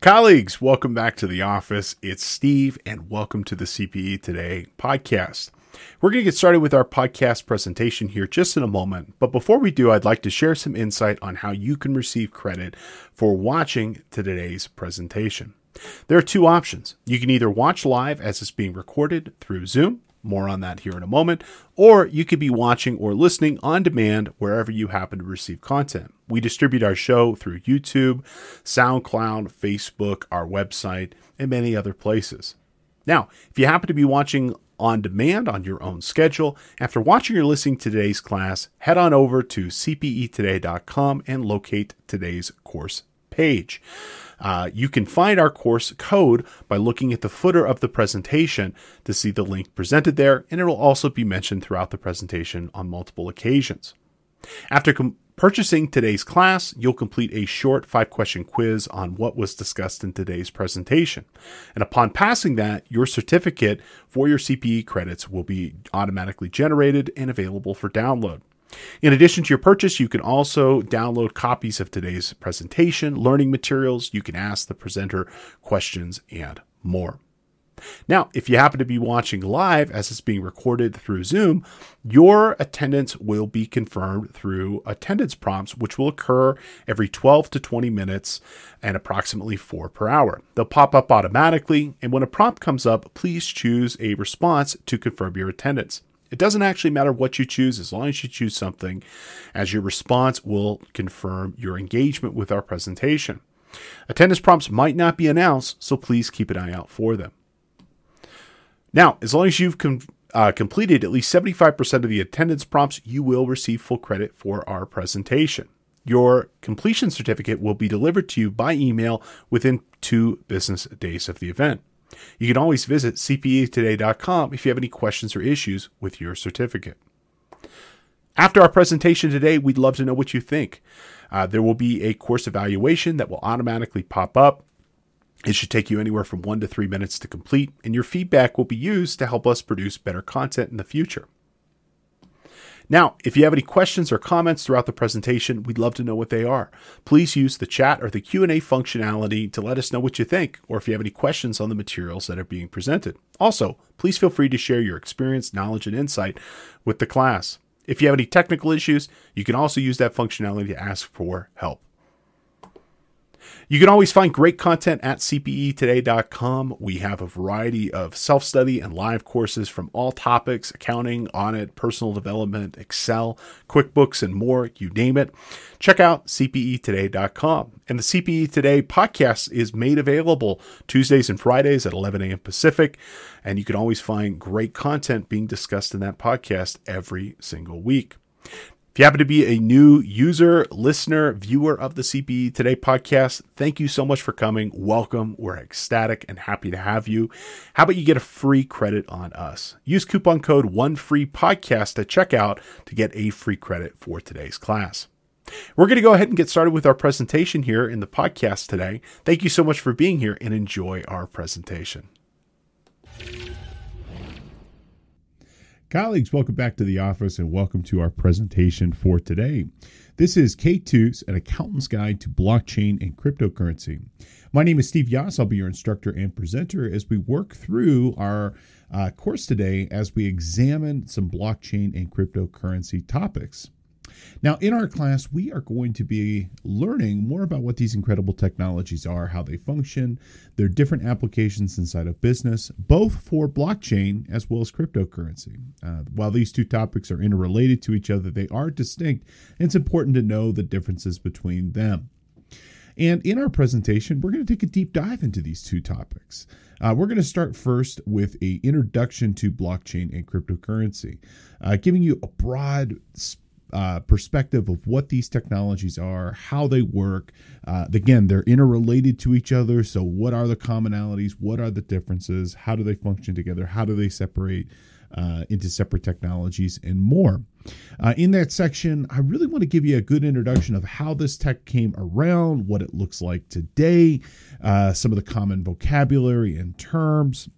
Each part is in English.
Colleagues, welcome back to the office. It's Steve, and welcome to the CPE Today podcast. We're going to get started with our podcast presentation here just in a moment. But before we do, I'd like to share some insight on how you can receive credit for watching today's presentation. There are two options. You can either watch live as it's being recorded through Zoom, more on that here in a moment. Or you could be watching or listening on demand wherever you happen to receive content. We distribute our show through YouTube, SoundCloud, Facebook, our website, and many other places. Now, if you happen to be watching on demand on your own schedule, after watching or listening to today's class, head on over to cpetoday.com and locate today's course page. Uh, you can find our course code by looking at the footer of the presentation to see the link presented there, and it will also be mentioned throughout the presentation on multiple occasions. After com- purchasing today's class, you'll complete a short five question quiz on what was discussed in today's presentation. And upon passing that, your certificate for your CPE credits will be automatically generated and available for download. In addition to your purchase, you can also download copies of today's presentation, learning materials. You can ask the presenter questions and more. Now, if you happen to be watching live as it's being recorded through Zoom, your attendance will be confirmed through attendance prompts, which will occur every 12 to 20 minutes and approximately four per hour. They'll pop up automatically, and when a prompt comes up, please choose a response to confirm your attendance. It doesn't actually matter what you choose as long as you choose something, as your response will confirm your engagement with our presentation. Attendance prompts might not be announced, so please keep an eye out for them. Now, as long as you've com- uh, completed at least 75% of the attendance prompts, you will receive full credit for our presentation. Your completion certificate will be delivered to you by email within two business days of the event. You can always visit cpetoday.com if you have any questions or issues with your certificate. After our presentation today, we'd love to know what you think. Uh, there will be a course evaluation that will automatically pop up. It should take you anywhere from one to three minutes to complete, and your feedback will be used to help us produce better content in the future. Now, if you have any questions or comments throughout the presentation, we'd love to know what they are. Please use the chat or the Q&A functionality to let us know what you think or if you have any questions on the materials that are being presented. Also, please feel free to share your experience, knowledge, and insight with the class. If you have any technical issues, you can also use that functionality to ask for help. You can always find great content at cpetoday.com. We have a variety of self study and live courses from all topics accounting, audit, personal development, Excel, QuickBooks, and more you name it. Check out cpetoday.com. And the CPE Today podcast is made available Tuesdays and Fridays at 11 a.m. Pacific. And you can always find great content being discussed in that podcast every single week. If you happen to be a new user, listener, viewer of the CPE Today podcast, thank you so much for coming. Welcome. We're ecstatic and happy to have you. How about you get a free credit on us? Use coupon code one free podcast at checkout to get a free credit for today's class. We're going to go ahead and get started with our presentation here in the podcast today. Thank you so much for being here and enjoy our presentation. Colleagues, welcome back to the office and welcome to our presentation for today. This is K2's, an accountant's guide to blockchain and cryptocurrency. My name is Steve Yass. I'll be your instructor and presenter as we work through our uh, course today as we examine some blockchain and cryptocurrency topics. Now, in our class, we are going to be learning more about what these incredible technologies are, how they function, their different applications inside of business, both for blockchain as well as cryptocurrency. Uh, while these two topics are interrelated to each other, they are distinct. And it's important to know the differences between them. And in our presentation, we're going to take a deep dive into these two topics. Uh, we're going to start first with a introduction to blockchain and cryptocurrency, uh, giving you a broad uh, perspective of what these technologies are, how they work. Uh, again, they're interrelated to each other. So, what are the commonalities? What are the differences? How do they function together? How do they separate uh, into separate technologies and more? Uh, in that section, I really want to give you a good introduction of how this tech came around, what it looks like today, uh, some of the common vocabulary and terms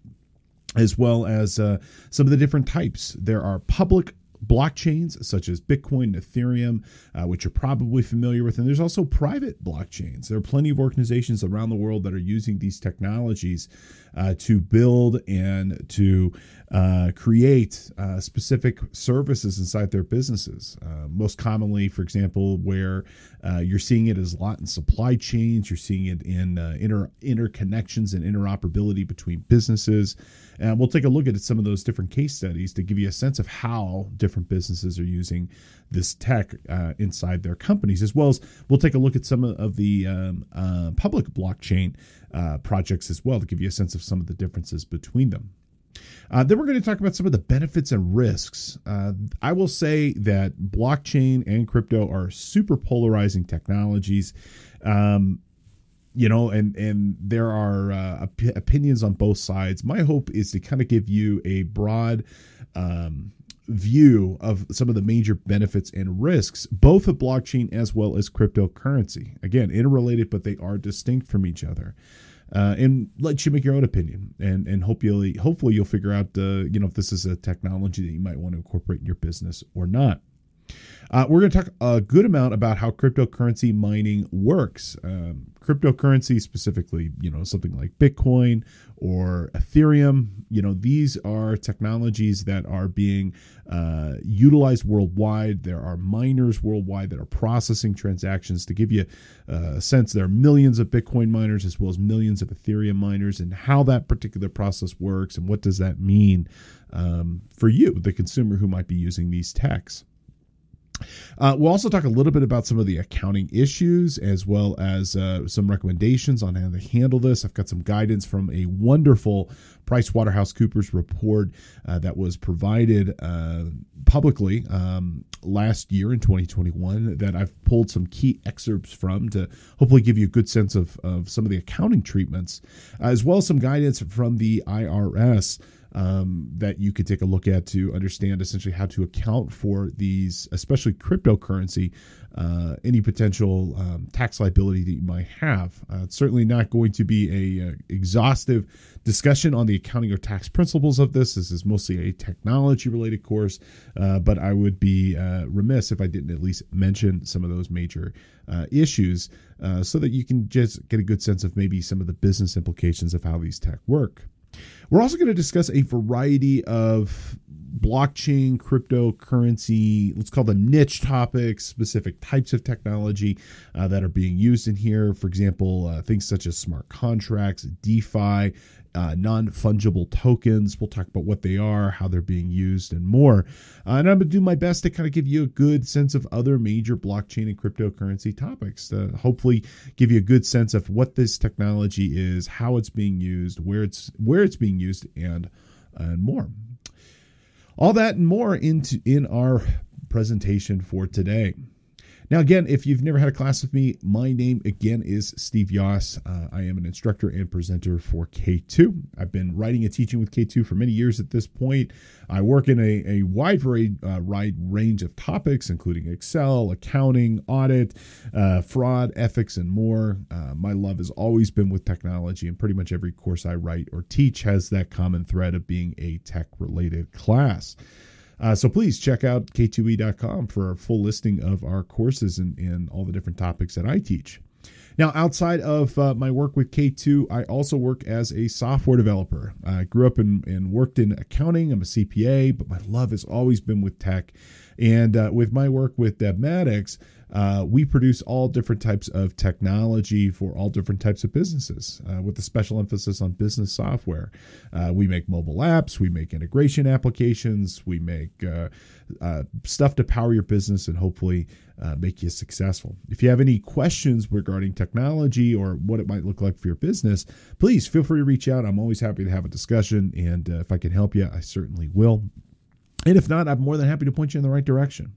as well as uh, some of the different types. There are public blockchains such as Bitcoin, and Ethereum, uh, which you're probably familiar with. And there's also private blockchains. There are plenty of organizations around the world that are using these technologies uh, to build and to uh, create uh, specific services inside their businesses. Uh, most commonly, for example, where uh, you're seeing it as a lot in supply chains, you're seeing it in inter interconnections and interoperability between businesses. And we'll take a look at some of those different case studies to give you a sense of how different businesses are using this tech uh, inside their companies, as well as we'll take a look at some of the um, uh, public blockchain uh, projects as well to give you a sense of some of the differences between them. Uh, then we're going to talk about some of the benefits and risks. Uh, I will say that blockchain and crypto are super polarizing technologies. Um, you know, and and there are uh, op- opinions on both sides. My hope is to kind of give you a broad um, view of some of the major benefits and risks, both of blockchain as well as cryptocurrency. Again, interrelated, but they are distinct from each other. Uh, and let you make your own opinion, and and hopefully hopefully you'll figure out uh, you know if this is a technology that you might want to incorporate in your business or not. Uh, we're going to talk a good amount about how cryptocurrency mining works. Um, cryptocurrency, specifically, you know, something like Bitcoin or Ethereum, you know, these are technologies that are being uh, utilized worldwide. There are miners worldwide that are processing transactions. To give you a sense, there are millions of Bitcoin miners as well as millions of Ethereum miners, and how that particular process works and what does that mean um, for you, the consumer who might be using these techs. Uh, we'll also talk a little bit about some of the accounting issues as well as uh, some recommendations on how to handle this. I've got some guidance from a wonderful PricewaterhouseCoopers report uh, that was provided uh, publicly um, last year in 2021 that I've pulled some key excerpts from to hopefully give you a good sense of, of some of the accounting treatments, as well as some guidance from the IRS um, that you could take a look at to understand essentially how to account for these, especially cryptocurrency, uh, any potential um, tax liability that you might have. Uh, it's certainly not going to be a, a, uh, exhaustive discussion on the accounting or tax principles of this. This is mostly a technology related course, uh, but I would be uh, remiss if I didn't at least mention some of those major uh, issues so that you can just get a good sense of maybe some of the business implications of how these tech work. We're also going to discuss a variety of blockchain, cryptocurrency, let's call them niche topics, specific types of technology uh, that are being used in here. For example, uh, things such as smart contracts, DeFi, uh, non fungible tokens. We'll talk about what they are, how they're being used, and more. Uh, and I'm going to do my best to kind of give you a good sense of other major blockchain and cryptocurrency topics to hopefully give you a good sense of what this technology is, how it's being used, where it's where it's being used, and and more. All that and more into in our presentation for today. Now, again, if you've never had a class with me, my name again is Steve Yoss. Uh, I am an instructor and presenter for K2. I've been writing and teaching with K2 for many years at this point. I work in a, a wide, uh, wide range of topics, including Excel, accounting, audit, uh, fraud, ethics, and more. Uh, my love has always been with technology, and pretty much every course I write or teach has that common thread of being a tech related class. Uh, so please check out k2e.com for a full listing of our courses and, and all the different topics that I teach. Now, outside of uh, my work with K2, I also work as a software developer. I grew up and, worked in accounting. I'm a CPA, but my love has always been with tech. And uh, with my work with Devmatics, uh, we produce all different types of technology for all different types of businesses uh, with a special emphasis on business software. Uh, we make mobile apps, we make integration applications, we make uh, uh, stuff to power your business and hopefully uh, make you successful. If you have any questions regarding technology or what it might look like for your business, please feel free to reach out. I'm always happy to have a discussion. And if I can help you, I certainly will. And if not, I'm more than happy to point you in the right direction.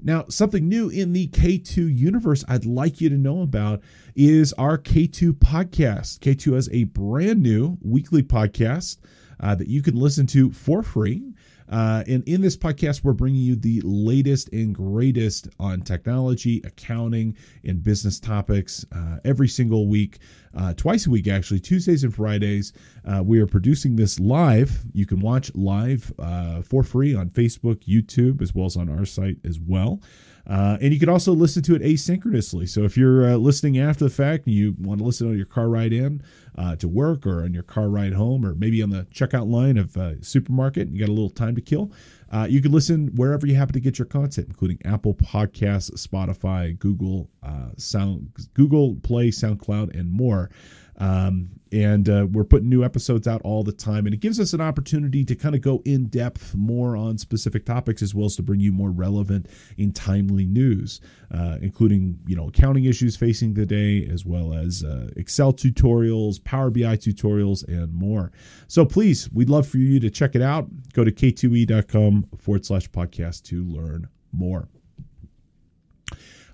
Now, something new in the K2 universe I'd like you to know about is our K2 podcast. K2 has a brand new weekly podcast uh, that you can listen to for free. Uh, and in this podcast, we're bringing you the latest and greatest on technology, accounting, and business topics uh, every single week, uh, twice a week, actually, Tuesdays and Fridays. Uh, we are producing this live. You can watch live uh, for free on Facebook, YouTube, as well as on our site as well. Uh, and you can also listen to it asynchronously. So if you're uh, listening after the fact and you want to listen on your car ride in uh, to work or on your car ride home or maybe on the checkout line of a supermarket and you got a little time to kill, uh, you can listen wherever you happen to get your content, including Apple Podcasts, Spotify, Google uh, Sound, Google Play, SoundCloud, and more. Um, and uh, we're putting new episodes out all the time and it gives us an opportunity to kind of go in depth more on specific topics as well as to bring you more relevant and timely news uh, including you know accounting issues facing the day as well as uh, excel tutorials power bi tutorials and more. So please we'd love for you to check it out. Go to k2e.com forward slash podcast to learn more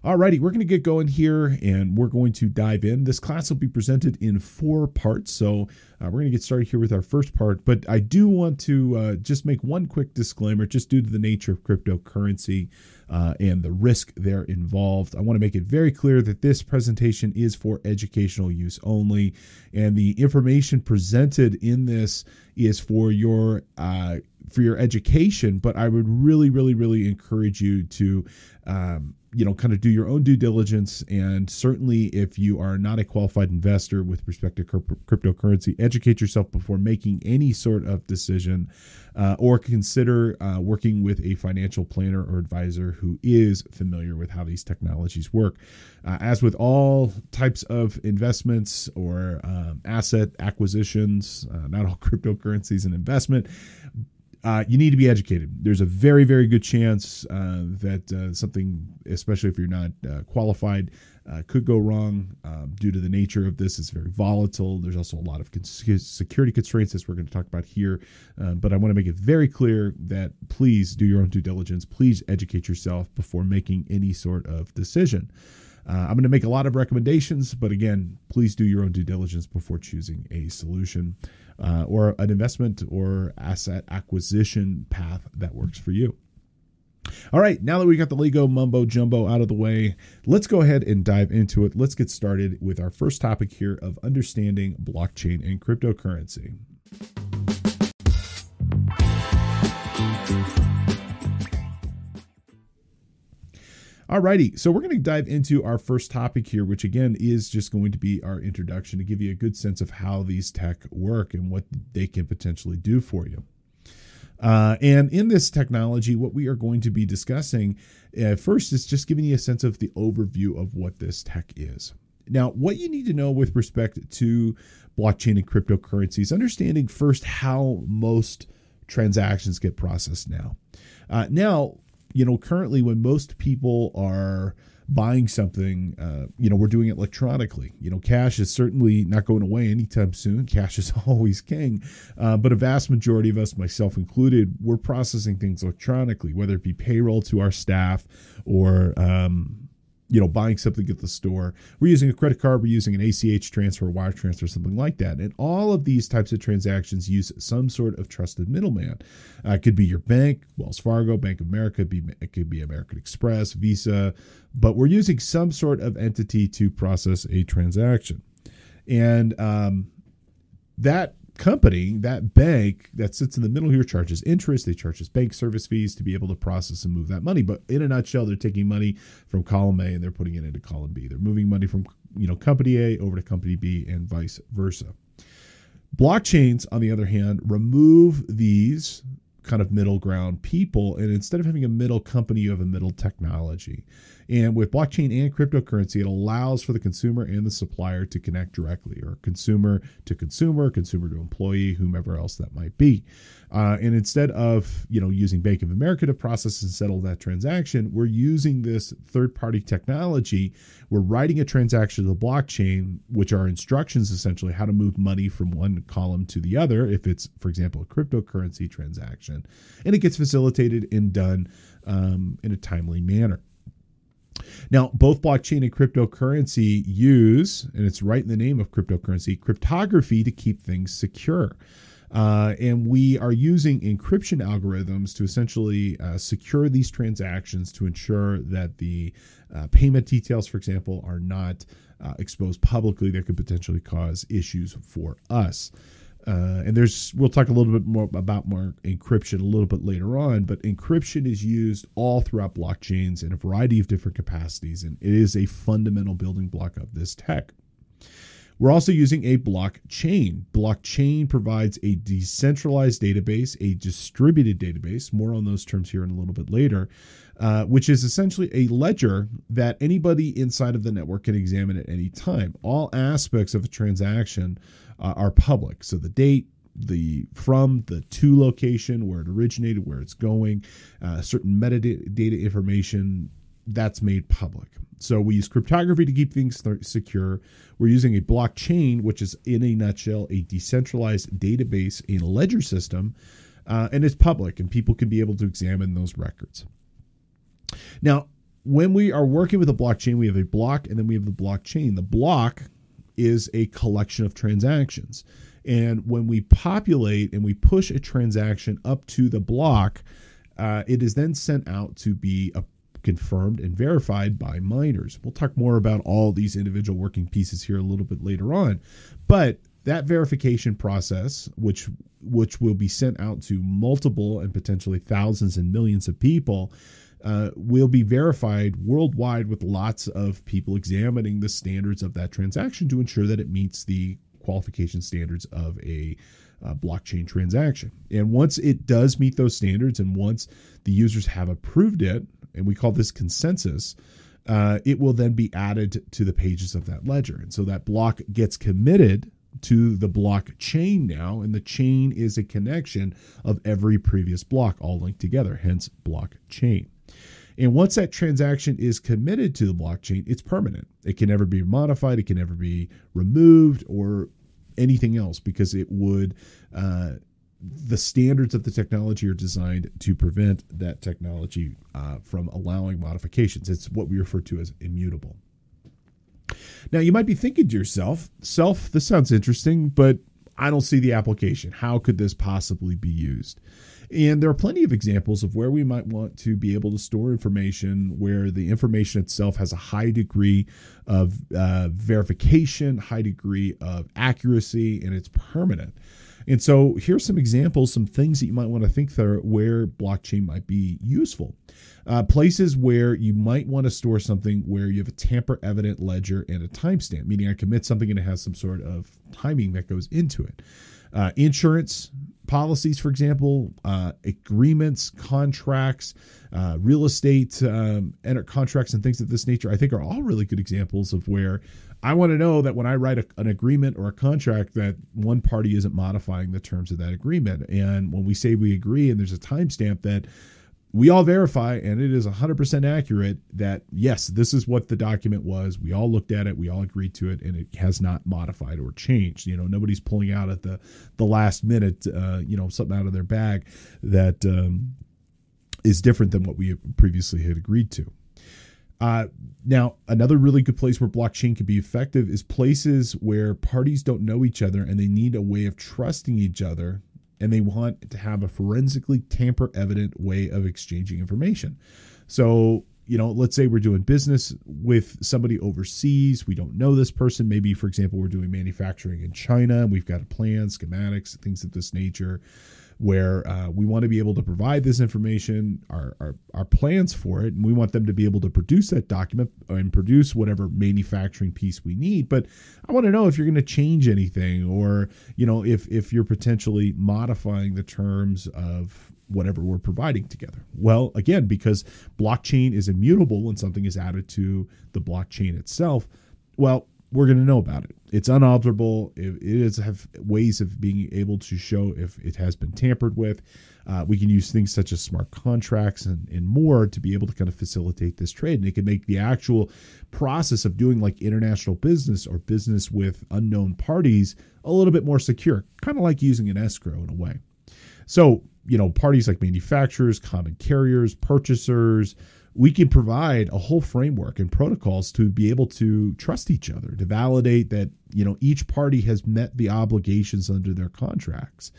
Alrighty, we're going to get going here and we're going to dive in. This class will be presented in four parts. So uh, we're going to get started here with our first part. But I do want to uh, just make one quick disclaimer, just due to the nature of cryptocurrency uh, and the risk there involved. I want to make it very clear that this presentation is for educational use only. And the information presented in this is for your uh, for your education, but I would really, really, really encourage you to um, you know kind of do your own due diligence. And certainly if you are not a qualified investor with respect to cryptocurrency educate yourself before making any sort of decision uh, or consider uh, working with a financial planner or advisor who is familiar with how these technologies work. Uh, as with all types of investments or um, asset acquisitions uh, not all cryptocurrencies an investment uh, you need to be educated. There's a very, very good chance uh, that uh, something, especially if you're not uh, qualified, uh, could go wrong um, due to the nature of this. It's very volatile. There's also a lot of security constraints, as we're going to talk about here. Uh, but I want to make it very clear that please do your own due diligence. Please educate yourself before making any sort of decision. I'm going to make a lot of recommendations, but again, please do your own due diligence before choosing a solution uh, or an investment or asset acquisition path that works for you. All right, now that we got the Lego mumbo jumbo out of the way, let's go ahead and dive into it. Let's get started with our first topic here of understanding blockchain and cryptocurrency. Alrighty, so we're going to dive into our first topic here, which again is just going to be our introduction to give you a good sense of how these tech work and what they can potentially do for you. Uh, and in this technology, what we are going to be discussing uh, first is just giving you a sense of the overview of what this tech is. Now, what you need to know with respect to blockchain and cryptocurrencies, understanding first how most transactions get processed now. Uh, now, you know, currently when most people are buying something, uh, you know, we're doing it electronically. You know, cash is certainly not going away anytime soon. Cash is always king. Uh, but a vast majority of us, myself included, we're processing things electronically, whether it be payroll to our staff or, um, you know, buying something at the store. We're using a credit card, we're using an ACH transfer, wire transfer, something like that. And all of these types of transactions use some sort of trusted middleman. Uh, it could be your bank, Wells Fargo, Bank of America, it, be, it could be American Express, Visa, but we're using some sort of entity to process a transaction. And um, that company, that bank that sits in the middle here charges interest. They charge us bank service fees to be able to process and move that money. But in a nutshell, they're taking money from column A and they're putting it into column B. They're moving money from you know company A over to company B and vice versa. Blockchains, on the other hand, remove these kind of middle ground people, and instead of having a middle company, you have a middle technology. And with blockchain and cryptocurrency, it allows for the consumer and the supplier to connect directly, or consumer to consumer, consumer to employee, whomever else that might be. Uh, and instead of you know using Bank of America to process and settle that transaction, we're using this third-party technology. We're writing a transaction to the blockchain, which are instructions essentially how to move money from one column to the other. If it's, for example, a cryptocurrency transaction, and it gets facilitated and done um, in a timely manner. Now, both blockchain and cryptocurrency use, and it's right in the name of cryptocurrency, cryptography to keep things secure. Uh, and we are using encryption algorithms to essentially uh, secure these transactions to ensure that the uh, payment details, for example, are not uh, exposed publicly that could potentially cause issues for us. Uh, and there's we'll talk a little bit more about more encryption a little bit later on but encryption is used all throughout blockchains in a variety of different capacities and it is a fundamental building block of this tech we're also using a blockchain. Blockchain provides a decentralized database, a distributed database, more on those terms here in a little bit later, uh, which is essentially a ledger that anybody inside of the network can examine at any time. All aspects of a transaction uh, are public. So the date, the from the to location where it originated where it's going uh, certain metadata information that's made public. So we use cryptography to keep things th- secure. We're using a blockchain which is in a nutshell a decentralized database a ledger system uh, and it's public and people can be able to examine those records. Now when we are working with a blockchain we have a block and then we have the blockchain. The block is a collection of transactions. And when we populate and we push a transaction up to the block, uh, it is then sent out to be a, confirmed and verified by miners. We'll talk more about all these individual working pieces here a little bit later on. But that verification process, which which will be sent out to multiple and potentially thousands and millions of people, uh, will be verified worldwide with lots of people examining the standards of that transaction to ensure that it meets the qualification standards of a uh, blockchain transaction. And once it does meet those standards, and once the users have approved it, and we call this consensus, uh, it will then be added to the pages of that ledger. And so that block gets committed to the blockchain now, and the chain is a connection of every previous block all linked together, hence blockchain. And once that transaction is committed to the blockchain, it's permanent. It can never be modified, it can never be removed or anything else because it would. Uh, the standards of the technology are designed to prevent that technology uh, from allowing modifications. It's what we refer to as immutable. Now, you might be thinking to yourself, self, this sounds interesting, but I don't see the application. How could this possibly be used? And there are plenty of examples of where we might want to be able to store information where the information itself has a high degree of uh, verification, high degree of accuracy, and it's permanent. And so here's some examples, some things that you might want to think there where blockchain might be useful. Uh, places where you might want to store something where you have a tamper evident ledger and a timestamp, meaning I commit something and it has some sort of timing that goes into it. Uh, insurance policies, for example, uh, agreements, contracts, uh, real estate um, contracts, and things of this nature, I think are all really good examples of where I want to know that when I write a, an agreement or a contract, that one party isn't modifying the terms of that agreement. And when we say we agree, and there's a timestamp that we all verify, and it is 100% accurate that yes, this is what the document was. We all looked at it, we all agreed to it, and it has not modified or changed. You know, nobody's pulling out at the the last minute, uh, you know, something out of their bag that um, is different than what we previously had agreed to. Uh, now, another really good place where blockchain can be effective is places where parties don't know each other and they need a way of trusting each other and they want to have a forensically tamper evident way of exchanging information. So, you know, let's say we're doing business with somebody overseas. We don't know this person. Maybe, for example, we're doing manufacturing in China. We've got a plan, schematics, things of this nature where uh, we want to be able to provide this information, our, our, our plans for it, and we want them to be able to produce that document and produce whatever manufacturing piece we need. But I want to know if you're going to change anything, or you know, if if you're potentially modifying the terms of whatever we're providing together. Well, again, because blockchain is immutable when something is added to the blockchain itself. Well, we're going to know about it. It's unalterable. It, it is have ways of being able to show if it has been tampered with. Uh, we can use things such as smart contracts and, and more to be able to kind of facilitate this trade. And it can make the actual process of doing like international business or business with unknown parties a little bit more secure, kind of like using an escrow in a way. So, you know, parties like manufacturers, common carriers, purchasers, we can provide a whole framework and protocols to be able to trust each other, to validate that you know each party has met the obligations under their contracts.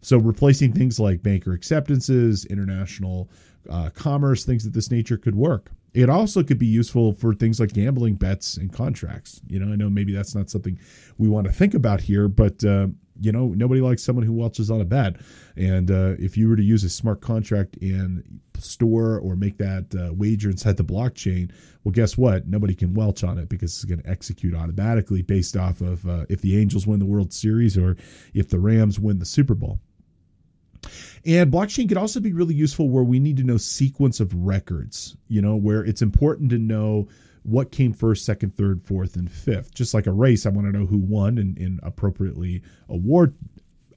So replacing things like banker acceptances, international uh, commerce, things of this nature could work. It also could be useful for things like gambling bets and contracts. You know, I know maybe that's not something we want to think about here, but uh, you know, nobody likes someone who welches on a bet. And uh, if you were to use a smart contract and store or make that uh, wager inside the blockchain, well, guess what? Nobody can welch on it because it's going to execute automatically based off of uh, if the Angels win the World Series or if the Rams win the Super Bowl. And blockchain could also be really useful where we need to know sequence of records, you know, where it's important to know what came first, second, third, fourth, and fifth. Just like a race, I want to know who won and, and appropriately award,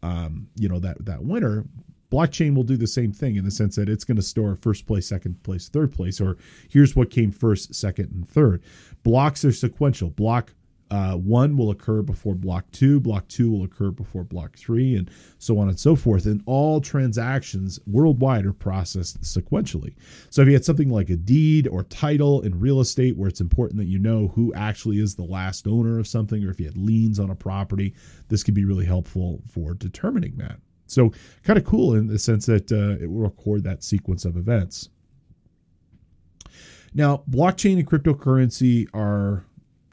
um, you know, that that winner. Blockchain will do the same thing in the sense that it's going to store first place, second place, third place, or here's what came first, second, and third. Blocks are sequential. Block uh, one will occur before block two, block two will occur before block three, and so on and so forth. And all transactions worldwide are processed sequentially. So if you had something like a deed or title in real estate where it's important that you know who actually is the last owner of something, or if you had liens on a property, this could be really helpful for determining that. So kind of cool in the sense that uh, it will record that sequence of events. Now, blockchain and cryptocurrency are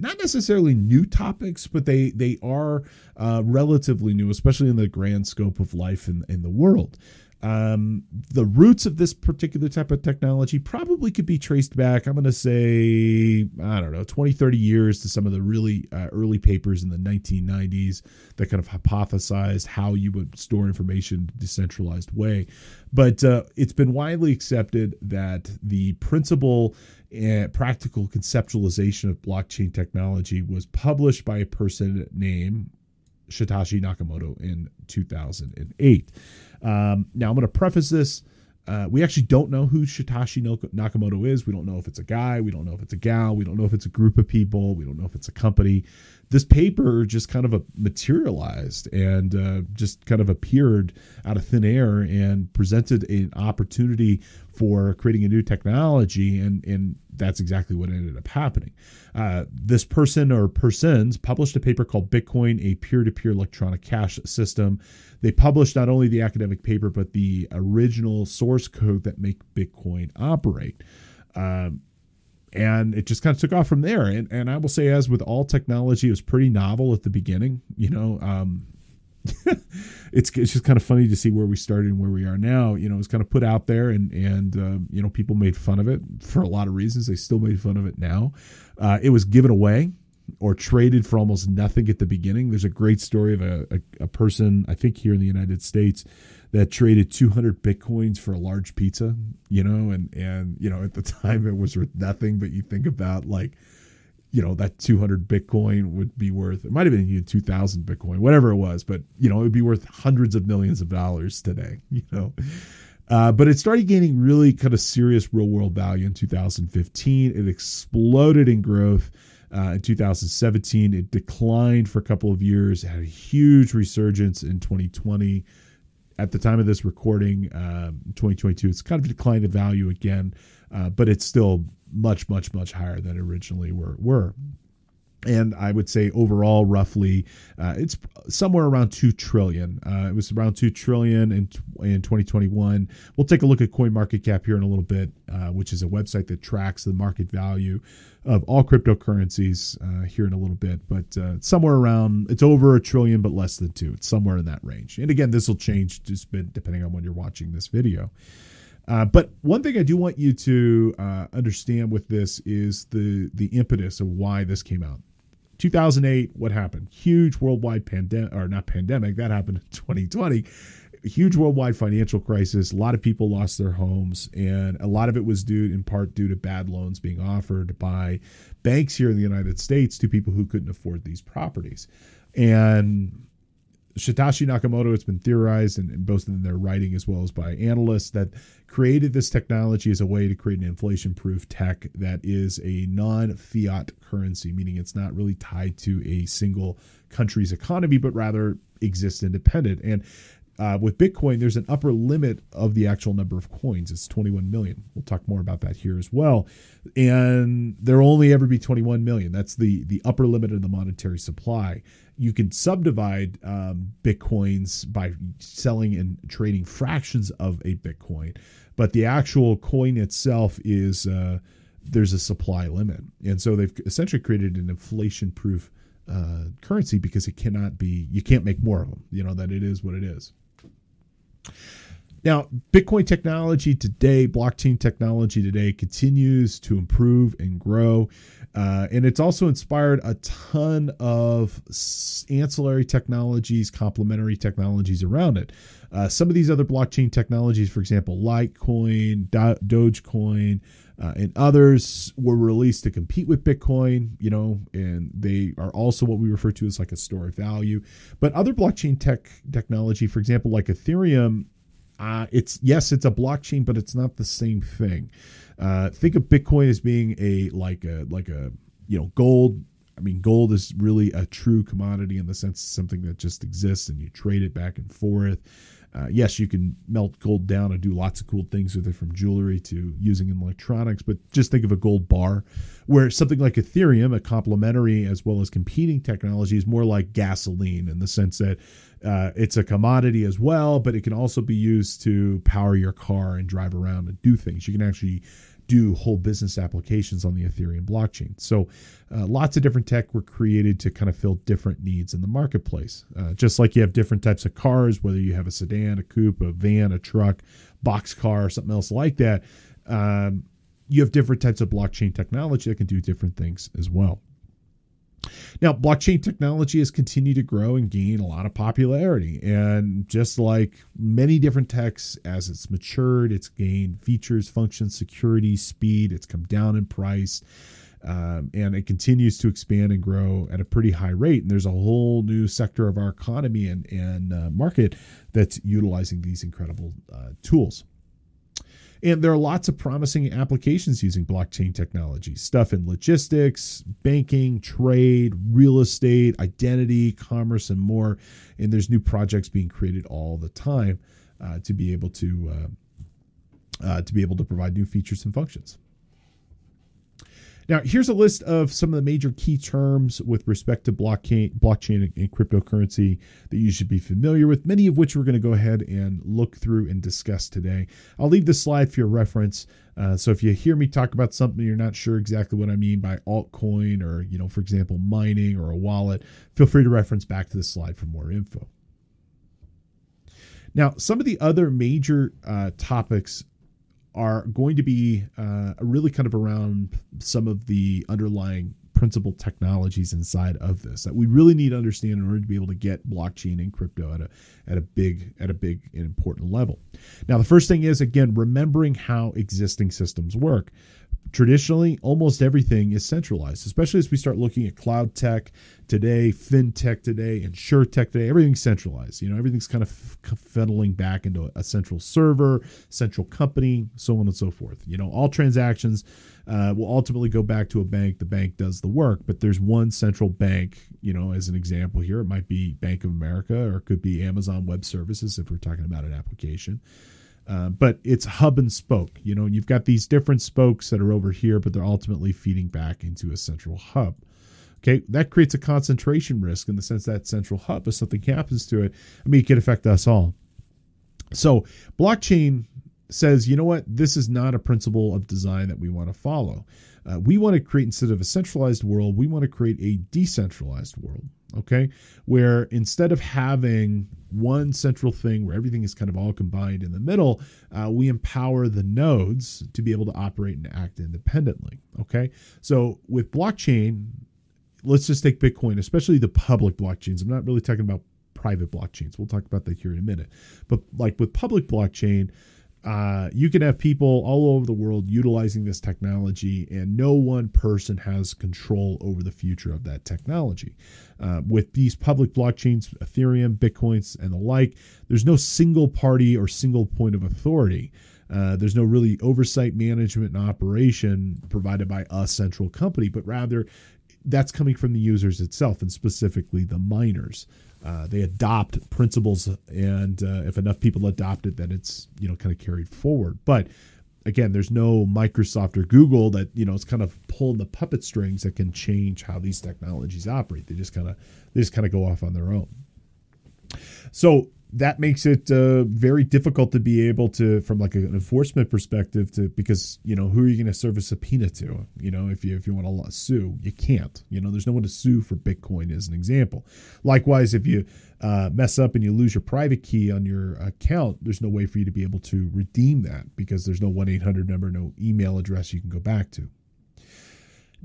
not necessarily new topics, but they they are uh, relatively new, especially in the grand scope of life in, in the world. Um, the roots of this particular type of technology probably could be traced back, I'm going to say, I don't know, 20, 30 years to some of the really uh, early papers in the 1990s that kind of hypothesized how you would store information in a decentralized way. But uh, it's been widely accepted that the principle and practical conceptualization of blockchain technology was published by a person named Satoshi Nakamoto in 2008. Um, now, I'm going to preface this. Uh, we actually don't know who Satoshi Nakamoto is. We don't know if it's a guy. We don't know if it's a gal. We don't know if it's a group of people. We don't know if it's a company. This paper just kind of materialized and uh, just kind of appeared out of thin air and presented an opportunity for creating a new technology. And, and that's exactly what ended up happening. Uh, this person or persons published a paper called Bitcoin, a peer to peer electronic cash system. They published not only the academic paper, but the original source code that make Bitcoin operate. Um, and it just kind of took off from there. And, and I will say, as with all technology, it was pretty novel at the beginning. You know, um, it's it's just kind of funny to see where we started and where we are now. You know, it's kind of put out there, and and uh, you know people made fun of it for a lot of reasons. They still made fun of it now. Uh, it was given away or traded for almost nothing at the beginning. There's a great story of a, a, a person I think here in the United States that traded 200 bitcoins for a large pizza. You know, and and you know at the time it was worth nothing, but you think about like you know that 200 bitcoin would be worth it might have been even 2000 bitcoin whatever it was but you know it would be worth hundreds of millions of dollars today you know uh, but it started gaining really kind of serious real world value in 2015 it exploded in growth uh, in 2017 it declined for a couple of years had a huge resurgence in 2020 at the time of this recording um, 2022 it's kind of declined in value again uh, but it's still much, much, much higher than originally were were. And I would say overall, roughly, uh, it's somewhere around two trillion. Uh, it was around two trillion in in 2021. We'll take a look at CoinMarketCap here in a little bit, uh, which is a website that tracks the market value of all cryptocurrencies uh, here in a little bit. But uh, somewhere around, it's over a trillion, but less than two. It's somewhere in that range. And again, this will change just depending on when you're watching this video. Uh, but one thing I do want you to uh, understand with this is the the impetus of why this came out. 2008, what happened? Huge worldwide pandemic, or not pandemic, that happened in 2020. Huge worldwide financial crisis. A lot of people lost their homes, and a lot of it was due, in part, due to bad loans being offered by banks here in the United States to people who couldn't afford these properties. And Satoshi Nakamoto, it's been theorized and, and both in their writing as well as by analysts that created this technology as a way to create an inflation proof tech that is a non fiat currency, meaning it's not really tied to a single country's economy, but rather exists independent. And uh, with Bitcoin, there's an upper limit of the actual number of coins. It's 21 million. We'll talk more about that here as well. And there'll only ever be 21 million. That's the the upper limit of the monetary supply. You can subdivide um, bitcoins by selling and trading fractions of a bitcoin, but the actual coin itself is uh, there's a supply limit, and so they've essentially created an inflation-proof uh, currency because it cannot be you can't make more of them. You know that it is what it is. Now, Bitcoin technology today, blockchain technology today continues to improve and grow. Uh, and it's also inspired a ton of ancillary technologies, complementary technologies around it. Uh, some of these other blockchain technologies, for example, Litecoin, Do- Dogecoin, uh, and others were released to compete with Bitcoin, you know, and they are also what we refer to as like a store of value. But other blockchain tech technology, for example, like Ethereum, uh, it's yes, it's a blockchain, but it's not the same thing. Uh, think of Bitcoin as being a like a like a you know gold. I mean, gold is really a true commodity in the sense of something that just exists and you trade it back and forth. Uh, yes, you can melt gold down and do lots of cool things with it, from jewelry to using in electronics. But just think of a gold bar, where something like Ethereum, a complementary as well as competing technology, is more like gasoline in the sense that uh, it's a commodity as well, but it can also be used to power your car and drive around and do things. You can actually do whole business applications on the Ethereum blockchain. So, uh, lots of different tech were created to kind of fill different needs in the marketplace. Uh, just like you have different types of cars, whether you have a sedan, a coupe, a van, a truck, box car, something else like that, um, you have different types of blockchain technology that can do different things as well. Now, blockchain technology has continued to grow and gain a lot of popularity. And just like many different techs, as it's matured, it's gained features, functions, security, speed, it's come down in price. Um, and it continues to expand and grow at a pretty high rate. And there's a whole new sector of our economy and, and uh, market that's utilizing these incredible uh, tools. And there are lots of promising applications using blockchain technology stuff in logistics, banking, trade, real estate, identity, commerce, and more. And there's new projects being created all the time uh, to be able to. Uh, uh, to be able to provide new features and functions. Now, here's a list of some of the major key terms with respect to blockchain, blockchain and cryptocurrency that you should be familiar with, many of which we're going to go ahead and look through and discuss today. I'll leave this slide for your reference. Uh, so if you hear me talk about something you're not sure exactly what I mean by altcoin or, you know, for example, mining or a wallet, feel free to reference back to the slide for more info. Now, some of the other major uh, topics are going to be uh, really kind of around some of the underlying principal technologies inside of this that we really need to understand in order to be able to get blockchain and crypto at a at a big at a big and important level. Now the first thing is again remembering how existing systems work traditionally almost everything is centralized especially as we start looking at cloud tech today fintech today insure tech today. Everything's centralized you know everything's kind of funneling back into a central server central company so on and so forth. You know all transactions uh, will ultimately go back to a bank. The bank does the work but there's one central bank you know as an example here. It might be bank of america or it could be amazon web services if we're talking about an application uh, but it's hub and spoke. You know, you've got these different spokes that are over here, but they're ultimately feeding back into a central hub. Okay, that creates a concentration risk in the sense that central hub, if something happens to it, I mean, it could affect us all. So, blockchain says, you know what, this is not a principle of design that we want to follow. Uh, we want to create, instead of a centralized world, we want to create a decentralized world okay? Where instead of having one central thing where everything is kind of all combined in the middle uh, we empower the nodes to be able to operate and act independently okay? So with blockchain let's just take bitcoin especially the public blockchains. I'm not really talking about private blockchains. We'll talk about that here in a minute. But like with public blockchain uh, you can have people all over the world utilizing this technology, and no one person has control over the future of that technology. Uh, with these public blockchains, Ethereum, Bitcoins, and the like, there's no single party or single point of authority. Uh, there's no really oversight, management, and operation provided by a central company, but rather that's coming from the users itself and specifically the miners. Uh, they adopt principles, and uh, if enough people adopt it, then it's you know kind of carried forward. But again, there's no Microsoft or Google that you know is kind of pulling the puppet strings that can change how these technologies operate. They just kind of they just kind of go off on their own. So that makes it uh, very difficult to be able to, from like an enforcement perspective, to because you know who are you going to serve a subpoena to? You know, if you if you want to sue, you can't. You know, there's no one to sue for Bitcoin as an example. Likewise, if you uh, mess up and you lose your private key on your account, there's no way for you to be able to redeem that because there's no one eight hundred number, no email address you can go back to.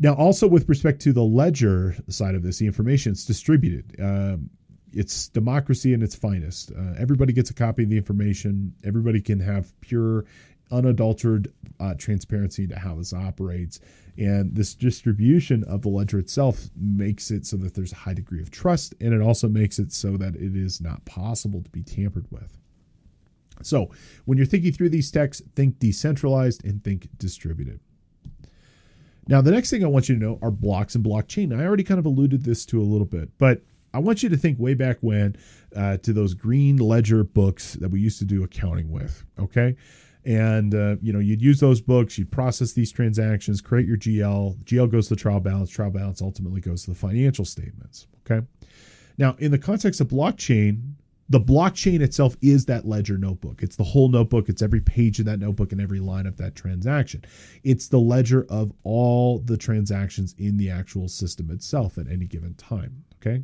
Now, also with respect to the ledger side of this, the information is distributed. Um, it's democracy in its finest. Uh, everybody gets a copy of the information. Everybody can have pure, unadulterated uh, transparency into how this operates. And this distribution of the ledger itself makes it so that there's a high degree of trust, and it also makes it so that it is not possible to be tampered with. So, when you're thinking through these texts, think decentralized and think distributed. Now, the next thing I want you to know are blocks and blockchain. I already kind of alluded this to a little bit, but I want you to think way back when uh, to those green ledger books that we used to do accounting with. Okay. And, uh, you know, you'd use those books, you'd process these transactions, create your GL. GL goes to the trial balance. Trial balance ultimately goes to the financial statements. Okay. Now, in the context of blockchain, the blockchain itself is that ledger notebook. It's the whole notebook. It's every page in that notebook and every line of that transaction. It's the ledger of all the transactions in the actual system itself at any given time. Okay?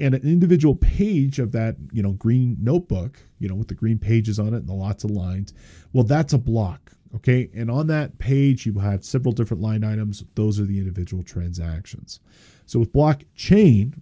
And an individual page of that you know green notebook you know with the green pages on it and the lots of lines well that's a block okay? And on that page you have several different line items. Those are the individual transactions. So with blockchain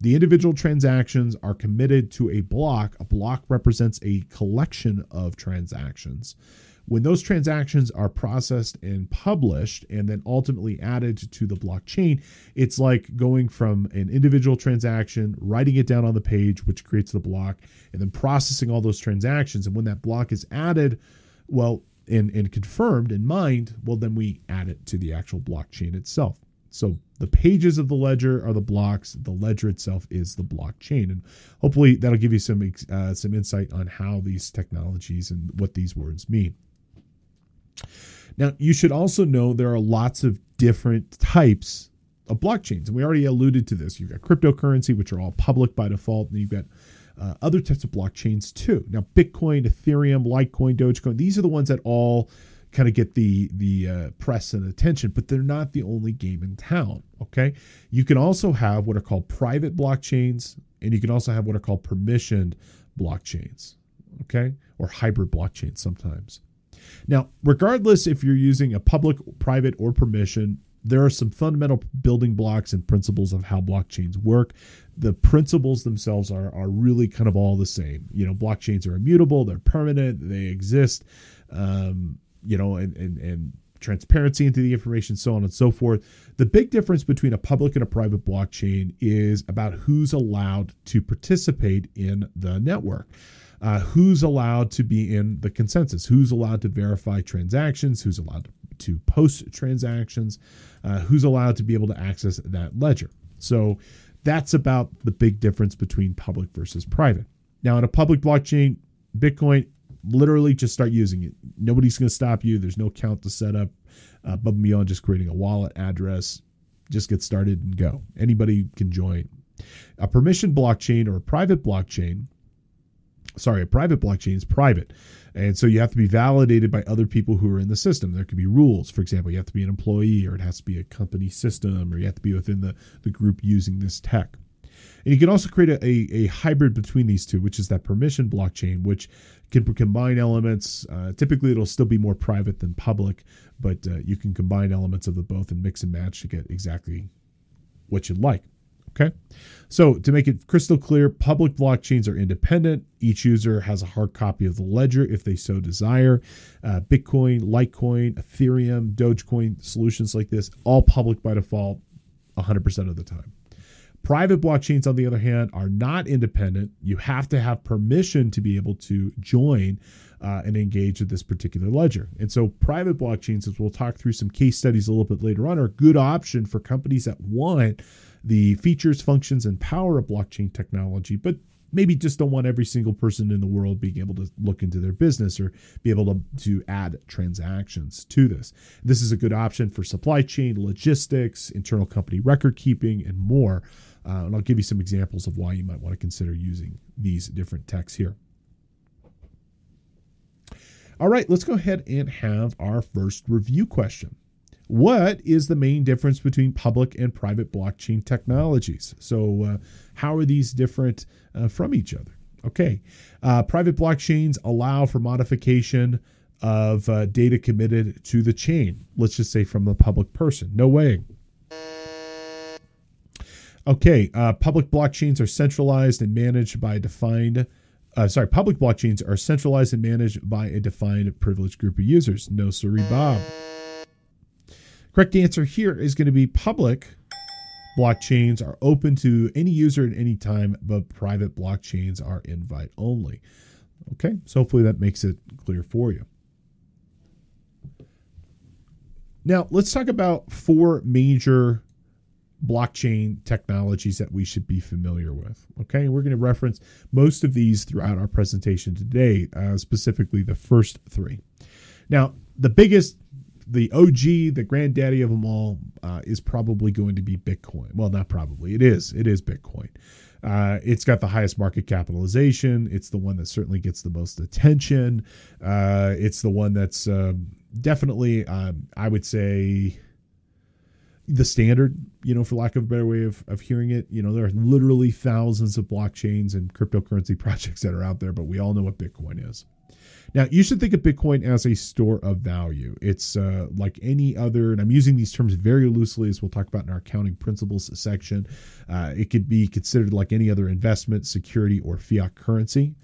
the individual transactions are committed to a block. A block represents a collection of transactions when those transactions are processed and published and then ultimately added to the blockchain, it's like going from an individual transaction, writing it down on the page, which creates the block, and then processing all those transactions. And when that block is added, well, and, and confirmed and mined, well, then we add it to the actual blockchain itself. So the pages of the ledger are the blocks. The ledger itself is the blockchain, and hopefully that'll give you some uh, some insight on how these technologies and what these words mean. Now, you should also know there are lots of different types of blockchains. And we already alluded to this. You've got cryptocurrency, which are all public by default, and you've got uh, other types of blockchains too. Now, Bitcoin, Ethereum, Litecoin, Dogecoin, these are the ones that all kind of get the the uh, press and attention, but they're not the only game in town. Okay, you can also have what are called private blockchains, and you can also have what are called permissioned blockchains. Okay, or hybrid blockchains sometimes. Now, regardless if you're using a public, private, or permission, there are some fundamental building blocks and principles of how blockchains work. The principles themselves are, are really kind of all the same. You know, blockchains are immutable, they're permanent, they exist, um, you know, and, and, and transparency into the information, so on and so forth. The big difference between a public and a private blockchain is about who's allowed to participate in the network uh, who's allowed to be in the consensus, who's allowed to verify transactions, who's allowed to post transactions, uh, who's allowed to be able to access that ledger. So that's about the big difference between public versus private. Now, in a public blockchain, Bitcoin, literally just start using it. Nobody's going to stop you. There's no count to set up uh, above and beyond just creating a wallet address. Just get started and go. Anybody can join. A permission blockchain or a private blockchain sorry, a private blockchain is private. And so you have to be validated by other people who are in the system. There could be rules. For example, you have to be an employee or it has to be a company system or you have to be within the, the group using this tech. And you can also create a, a, a hybrid between these two, which is that permission blockchain, which can combine elements. Uh, typically, it'll still be more private than public, but uh, you can combine elements of the both and mix and match to get exactly what you'd like. Okay. So to make it crystal clear, public blockchains are independent. Each user has a hard copy of the ledger if they so desire. Uh, Bitcoin, Litecoin, Ethereum, Dogecoin solutions like this, all public by default 100% of the time. Private blockchains, on the other hand, are not independent. You have to have permission to be able to join uh, and engage with this particular ledger. And so, private blockchains, as we'll talk through some case studies a little bit later on, are a good option for companies that want the features, functions, and power of blockchain technology, but maybe just don't want every single person in the world being able to look into their business or be able to, to add transactions to this. This is a good option for supply chain, logistics, internal company record keeping, and more. Uh, and I'll give you some examples of why you might want to consider using these different techs here. All right, let's go ahead and have our first review question. What is the main difference between public and private blockchain technologies? So, uh, how are these different uh, from each other? Okay, uh, private blockchains allow for modification of uh, data committed to the chain. Let's just say from a public person. No way. Okay, uh, public blockchains are centralized and managed by defined. Uh, sorry, public blockchains are centralized and managed by a defined privileged group of users. No, sorry, Bob. Correct answer here is going to be public blockchains are open to any user at any time, but private blockchains are invite only. Okay, so hopefully that makes it clear for you. Now, let's talk about four major blockchain technologies that we should be familiar with. Okay, we're going to reference most of these throughout our presentation today, uh, specifically the first three. Now, the biggest the OG, the granddaddy of them all, uh, is probably going to be Bitcoin. Well, not probably. It is. It is Bitcoin. Uh, it's got the highest market capitalization. It's the one that certainly gets the most attention. Uh, it's the one that's um, definitely, um, I would say, the standard, you know, for lack of a better way of, of hearing it. You know, there are literally thousands of blockchains and cryptocurrency projects that are out there, but we all know what Bitcoin is. Now, you should think of Bitcoin as a store of value. It's uh, like any other, and I'm using these terms very loosely as we'll talk about in our accounting principles section. Uh, it could be considered like any other investment, security, or fiat currency.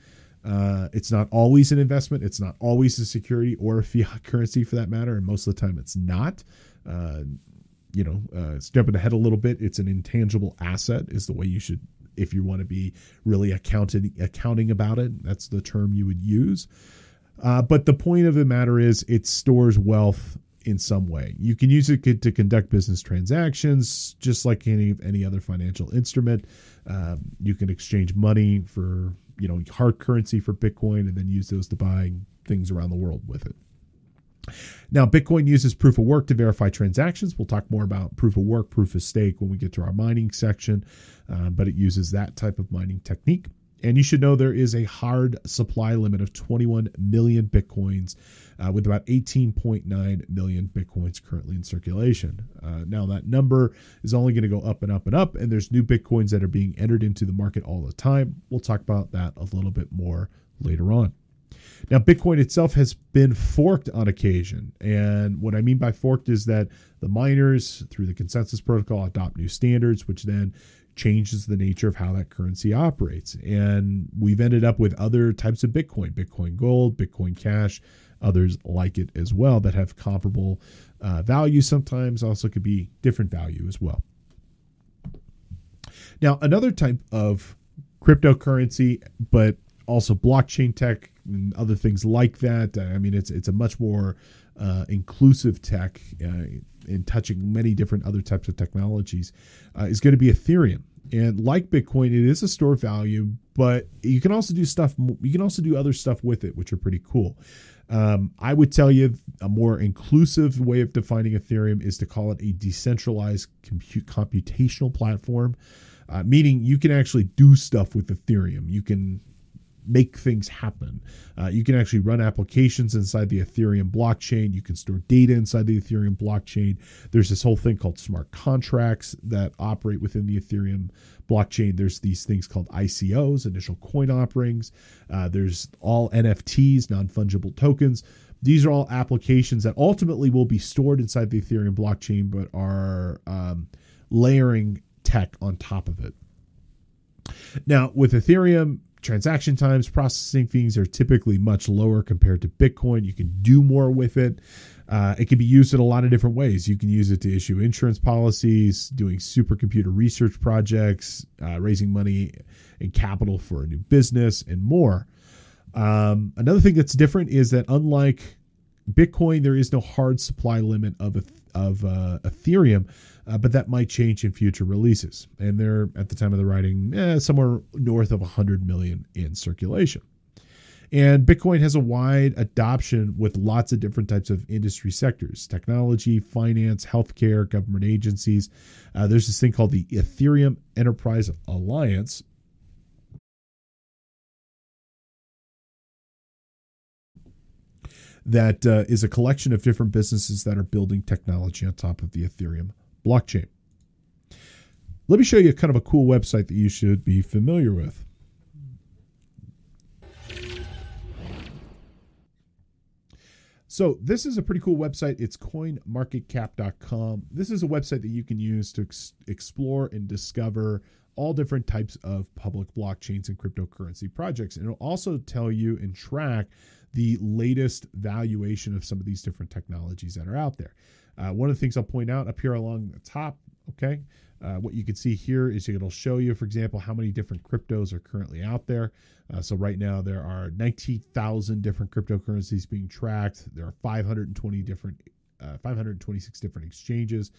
Uh, it's not always an investment. It's not always a security or a fiat currency for that matter. And most of the time, it's not. Uh, you know, uh, jumping ahead a little bit, it's an intangible asset, is the way you should, if you want to be really accounted, accounting about it. That's the term you would use. Uh, but the point of the matter is, it stores wealth in some way. You can use it to conduct business transactions, just like any any other financial instrument. Um, you can exchange money for you know hard currency for Bitcoin, and then use those to buy things around the world with it. Now, Bitcoin uses proof of work to verify transactions. We'll talk more about proof of work, proof of stake when we get to our mining section, uh, but it uses that type of mining technique. And you should know there is a hard supply limit of 21 million bitcoins, uh, with about 18.9 million bitcoins currently in circulation. Uh, now, that number is only going to go up and up and up, and there's new bitcoins that are being entered into the market all the time. We'll talk about that a little bit more later on. Now, Bitcoin itself has been forked on occasion. And what I mean by forked is that the miners, through the consensus protocol, adopt new standards, which then changes the nature of how that currency operates. And we've ended up with other types of Bitcoin, Bitcoin Gold, Bitcoin Cash, others like it as well that have comparable uh, value sometimes, also could be different value as well. Now, another type of cryptocurrency, but also blockchain tech and other things like that. I mean, it's it's a much more uh, inclusive tech uh, in touching many different other types of technologies, uh, is going to be Ethereum. And like Bitcoin, it is a store of value, but you can also do stuff. You can also do other stuff with it, which are pretty cool. Um, I would tell you a more inclusive way of defining Ethereum is to call it a decentralized compute, computational platform, uh, meaning you can actually do stuff with Ethereum. You can make things happen. Uh, you can actually run applications inside the Ethereum blockchain. You can store data inside the Ethereum blockchain. There's this whole thing called smart contracts that operate within the Ethereum blockchain. There's these things called ICOs, initial coin offerings. Uh, there's all NFTs, non fungible tokens. These are all applications that ultimately will be stored inside the Ethereum blockchain, but are um, layering tech on top of it. Now, with Ethereum, transaction times, processing fees are typically much lower compared to Bitcoin. You can do more with it. Uh, it can be used in a lot of different ways. You can use it to issue insurance policies, doing supercomputer research projects, uh, raising money and capital for a new business, and more. Um, another thing that's different is that unlike Bitcoin, there is no hard supply limit of of uh, Ethereum, uh, but that might change in future releases. And they're at the time of the writing eh, somewhere north of 100 million in circulation. And Bitcoin has a wide adoption with lots of different types of industry sectors technology, finance, healthcare, government agencies. Uh, there's this thing called the Ethereum Enterprise Alliance. That uh, is a collection of different businesses that are building technology on top of the Ethereum blockchain. Let me show you kind of a cool website that you should be familiar with. So this is a pretty cool website. It's coinmarketcap.com. This is a website that you can use to ex- explore and discover all different types of public blockchains and cryptocurrency projects. And it'll also tell you and track the latest valuation of some of these different technologies that are out there. Uh, one of the things I'll point out up here along the top, okay, uh, what you can see here is it'll show you, for example, how many different cryptos are currently out there. Uh, so right now there are 19,000 different cryptocurrencies being tracked. There are 520 different, uh, 526 different exchanges.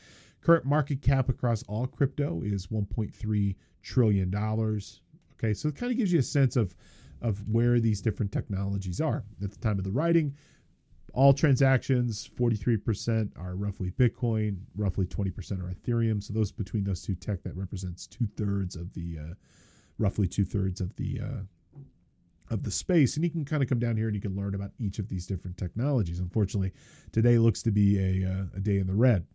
Current market cap across all crypto is 1.3 trillion dollars. Okay, so it kind of gives you a sense of of where these different technologies are at the time of the writing. All transactions, 43% are roughly Bitcoin, roughly 20% are Ethereum. So those between those two tech, that represents two thirds of the, uh, roughly two thirds of the uh, of the space. And you can kind of come down here and you can learn about each of these different technologies. Unfortunately, today looks to be a, uh, a day in the red.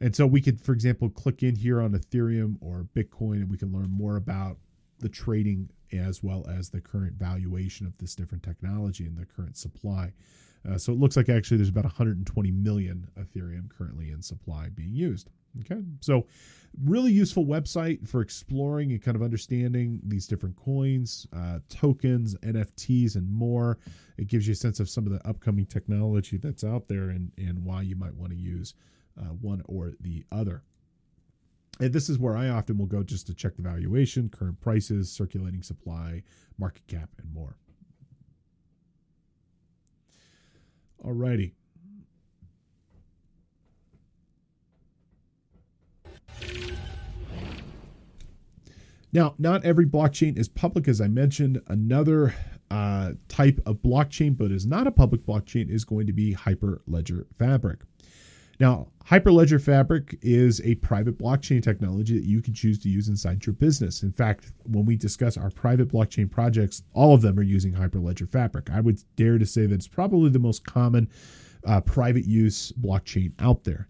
And so we could, for example, click in here on Ethereum or Bitcoin and we can learn more about the trading as well as the current valuation of this different technology and the current supply. Uh, so it looks like actually there's about 120 million Ethereum currently in supply being used. Okay, so really useful website for exploring and kind of understanding these different coins, uh, tokens, NFTs, and more. It gives you a sense of some of the upcoming technology that's out there and, and why you might want to use uh, one or the other. And this is where I often will go just to check the valuation, current prices, circulating supply, market cap, and more. Alrighty. Now, not every blockchain is public, as I mentioned. Another uh, type of blockchain, but is not a public blockchain, is going to be Hyperledger Fabric. Now, Hyperledger Fabric is a private blockchain technology that you can choose to use inside your business. In fact, when we discuss our private blockchain projects, all of them are using Hyperledger Fabric. I would dare to say that it's probably the most common uh, private use blockchain out there.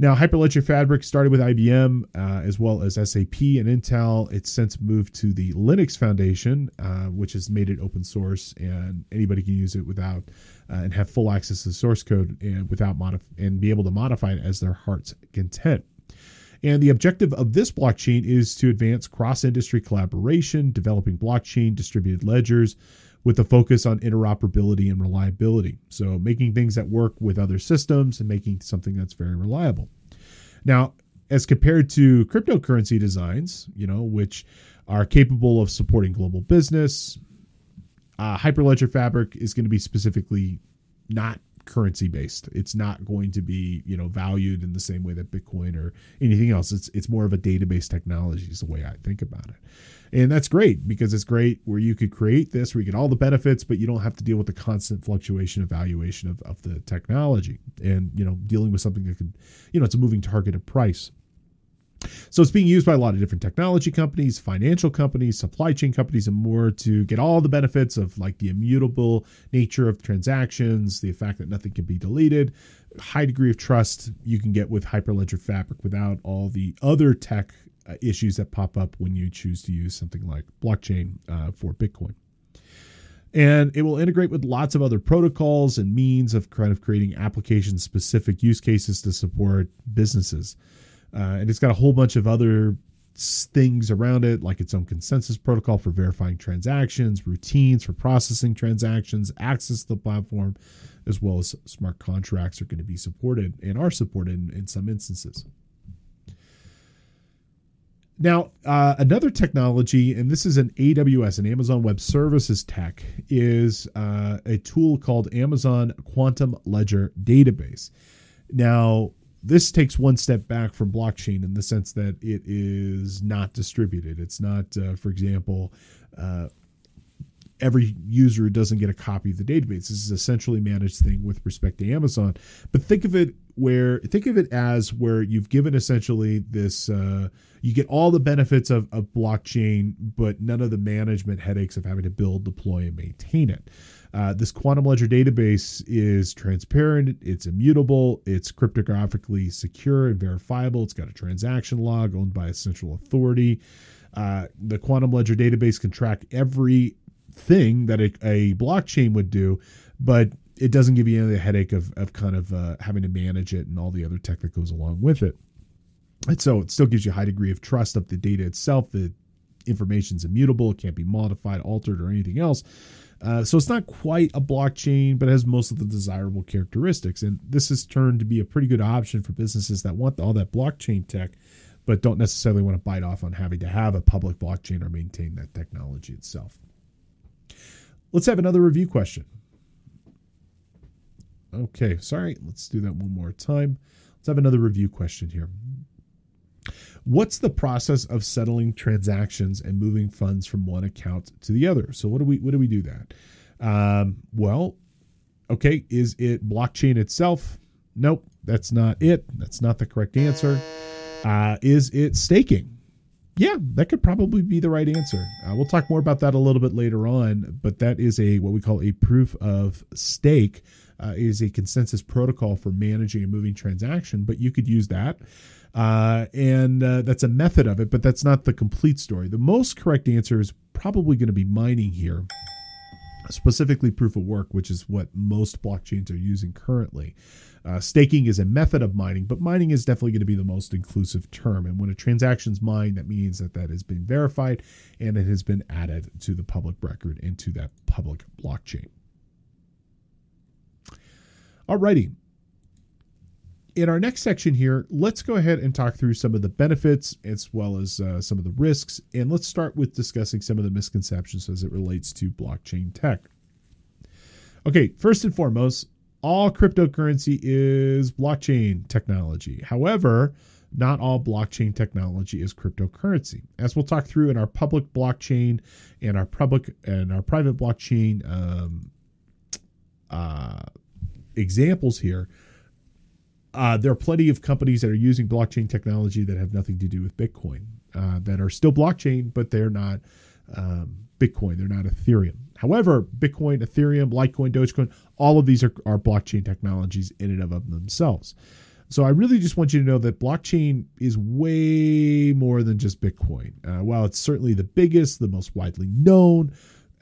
Now, Hyperledger Fabric started with IBM uh, as well as SAP and Intel. It's since moved to the Linux Foundation, uh, which has made it open source and anybody can use it without uh, and have full access to the source code and without modif- and be able to modify it as their heart's content. And the objective of this blockchain is to advance cross industry collaboration, developing blockchain distributed ledgers, with a focus on interoperability and reliability. So, making things that work with other systems and making something that's very reliable. Now, as compared to cryptocurrency designs, you know, which are capable of supporting global business, uh, Hyperledger Fabric is going to be specifically not currency based. It's not going to be, you know, valued in the same way that Bitcoin or anything else. It's it's more of a database technology is the way I think about it. And that's great because it's great where you could create this where you get all the benefits, but you don't have to deal with the constant fluctuation of valuation of, of the technology and, you know, dealing with something that could, you know, it's a moving target of price. So it's being used by a lot of different technology companies, financial companies, supply chain companies, and more to get all the benefits of like the immutable nature of transactions, the fact that nothing can be deleted, high degree of trust you can get with Hyperledger Fabric without all the other tech uh, issues that pop up when you choose to use something like blockchain uh, for Bitcoin. And it will integrate with lots of other protocols and means of kind of creating application specific use cases to support businesses. Uh, and it's got a whole bunch of other things around it, like its own consensus protocol for verifying transactions, routines for processing transactions, access to the platform, as well as smart contracts are going to be supported and are supported in, in some instances. Now, uh, another technology, and this is an AWS, an Amazon Web Services tech, is uh, a tool called Amazon Quantum Ledger Database. Now, this takes one step back from blockchain in the sense that it is not distributed. It's not, uh, for example, uh, every user doesn't get a copy of the database. This is a centrally managed thing with respect to Amazon. But think of it where think of it as where you've given essentially this uh, you get all the benefits of, of blockchain, but none of the management headaches of having to build, deploy, and maintain it. Uh, this quantum ledger database is transparent, it's immutable, it's cryptographically secure and verifiable, it's got a transaction log owned by a central authority. Uh, the quantum ledger database can track every thing that a, a blockchain would do, but it doesn't give you any of the headache of, of kind of uh, having to manage it and all the other tech that goes along with it. And so it still gives you a high degree of trust of the data itself. The information's immutable, it can't be modified, altered, or anything else. Uh, so it's not quite a blockchain, but it has most of the desirable characteristics. And this has turned to be a pretty good option for businesses that want all that blockchain tech, but don't necessarily want to bite off on having to have a public blockchain or maintain that technology itself. Let's have another review question. Okay, sorry. Let's do that one more time. Let's have another review question here. What's the process of settling transactions and moving funds from one account to the other? So what do we what do we do that? Um, well, okay, is it blockchain itself? Nope, that's not it. That's not the correct answer. Uh, is it staking? Yeah, that could probably be the right answer. Uh, we'll talk more about that a little bit later on, but that is a what we call a proof of stake. Uh, is a consensus protocol for managing a moving transaction, but you could use that. Uh, and uh, that's a method of it, but that's not the complete story. The most correct answer is probably going to be mining here, specifically proof of work, which is what most blockchains are using currently. Uh, staking is a method of mining, but mining is definitely going to be the most inclusive term. And when a transaction's mined, that means that that has been verified and it has been added to the public record into that public blockchain. Alrighty. In our next section here, let's go ahead and talk through some of the benefits as well as uh, some of the risks. And let's start with discussing some of the misconceptions as it relates to blockchain tech. Okay, first and foremost, all cryptocurrency is blockchain technology. However, not all blockchain technology is cryptocurrency. As we'll talk through in our public blockchain and our public and our private blockchain um, uh, examples here, uh, there are plenty of companies that are using blockchain technology that have nothing to do with Bitcoin, uh, that are still blockchain, but they're not um, Bitcoin. They're not Ethereum. However, Bitcoin, Ethereum, Litecoin, Dogecoin, all of these are, are blockchain technologies in and of themselves. So I really just want you to know that blockchain is way more than just Bitcoin. Uh, while it's certainly the biggest, the most widely known,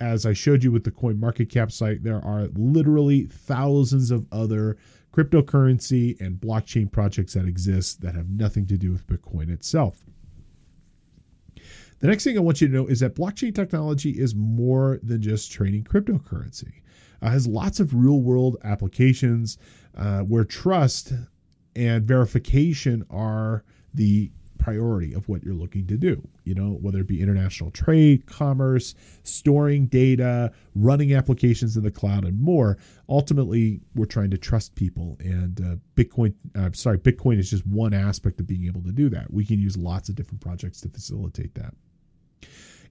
as I showed you with the Coin Market Cap site, there are literally thousands of other cryptocurrency and blockchain projects that exist that have nothing to do with Bitcoin itself. The next thing I want you to know is that blockchain technology is more than just trading cryptocurrency. It has lots of real world applications uh, where trust and verification are the priority of what you're looking to do. You know, whether it be international trade, commerce, storing data, running applications in the cloud, and more. Ultimately, we're trying to trust people, and uh, Bitcoin. Uh, sorry, Bitcoin is just one aspect of being able to do that. We can use lots of different projects to facilitate that.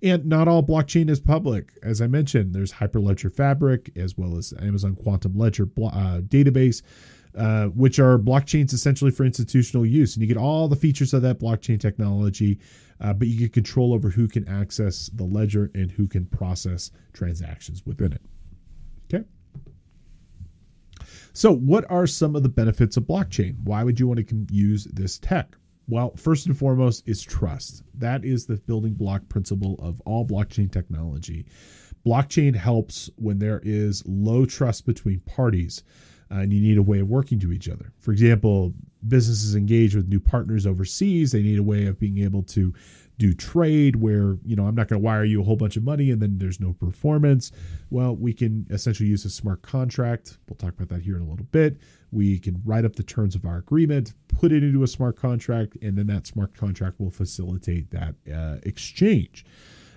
And not all blockchain is public. As I mentioned, there's Hyperledger Fabric as well as Amazon Quantum Ledger uh, database, uh, which are blockchains essentially for institutional use. And you get all the features of that blockchain technology, uh, but you get control over who can access the ledger and who can process transactions within it. Okay. So, what are some of the benefits of blockchain? Why would you want to use this tech? Well, first and foremost is trust. That is the building block principle of all blockchain technology. Blockchain helps when there is low trust between parties uh, and you need a way of working to each other. For example, businesses engage with new partners overseas, they need a way of being able to do trade where you know i'm not going to wire you a whole bunch of money and then there's no performance. Well we can essentially use a smart contract. We'll talk about that here in a little bit. We can write up the terms of our agreement put it into a smart contract and then that smart contract will facilitate that uh, exchange.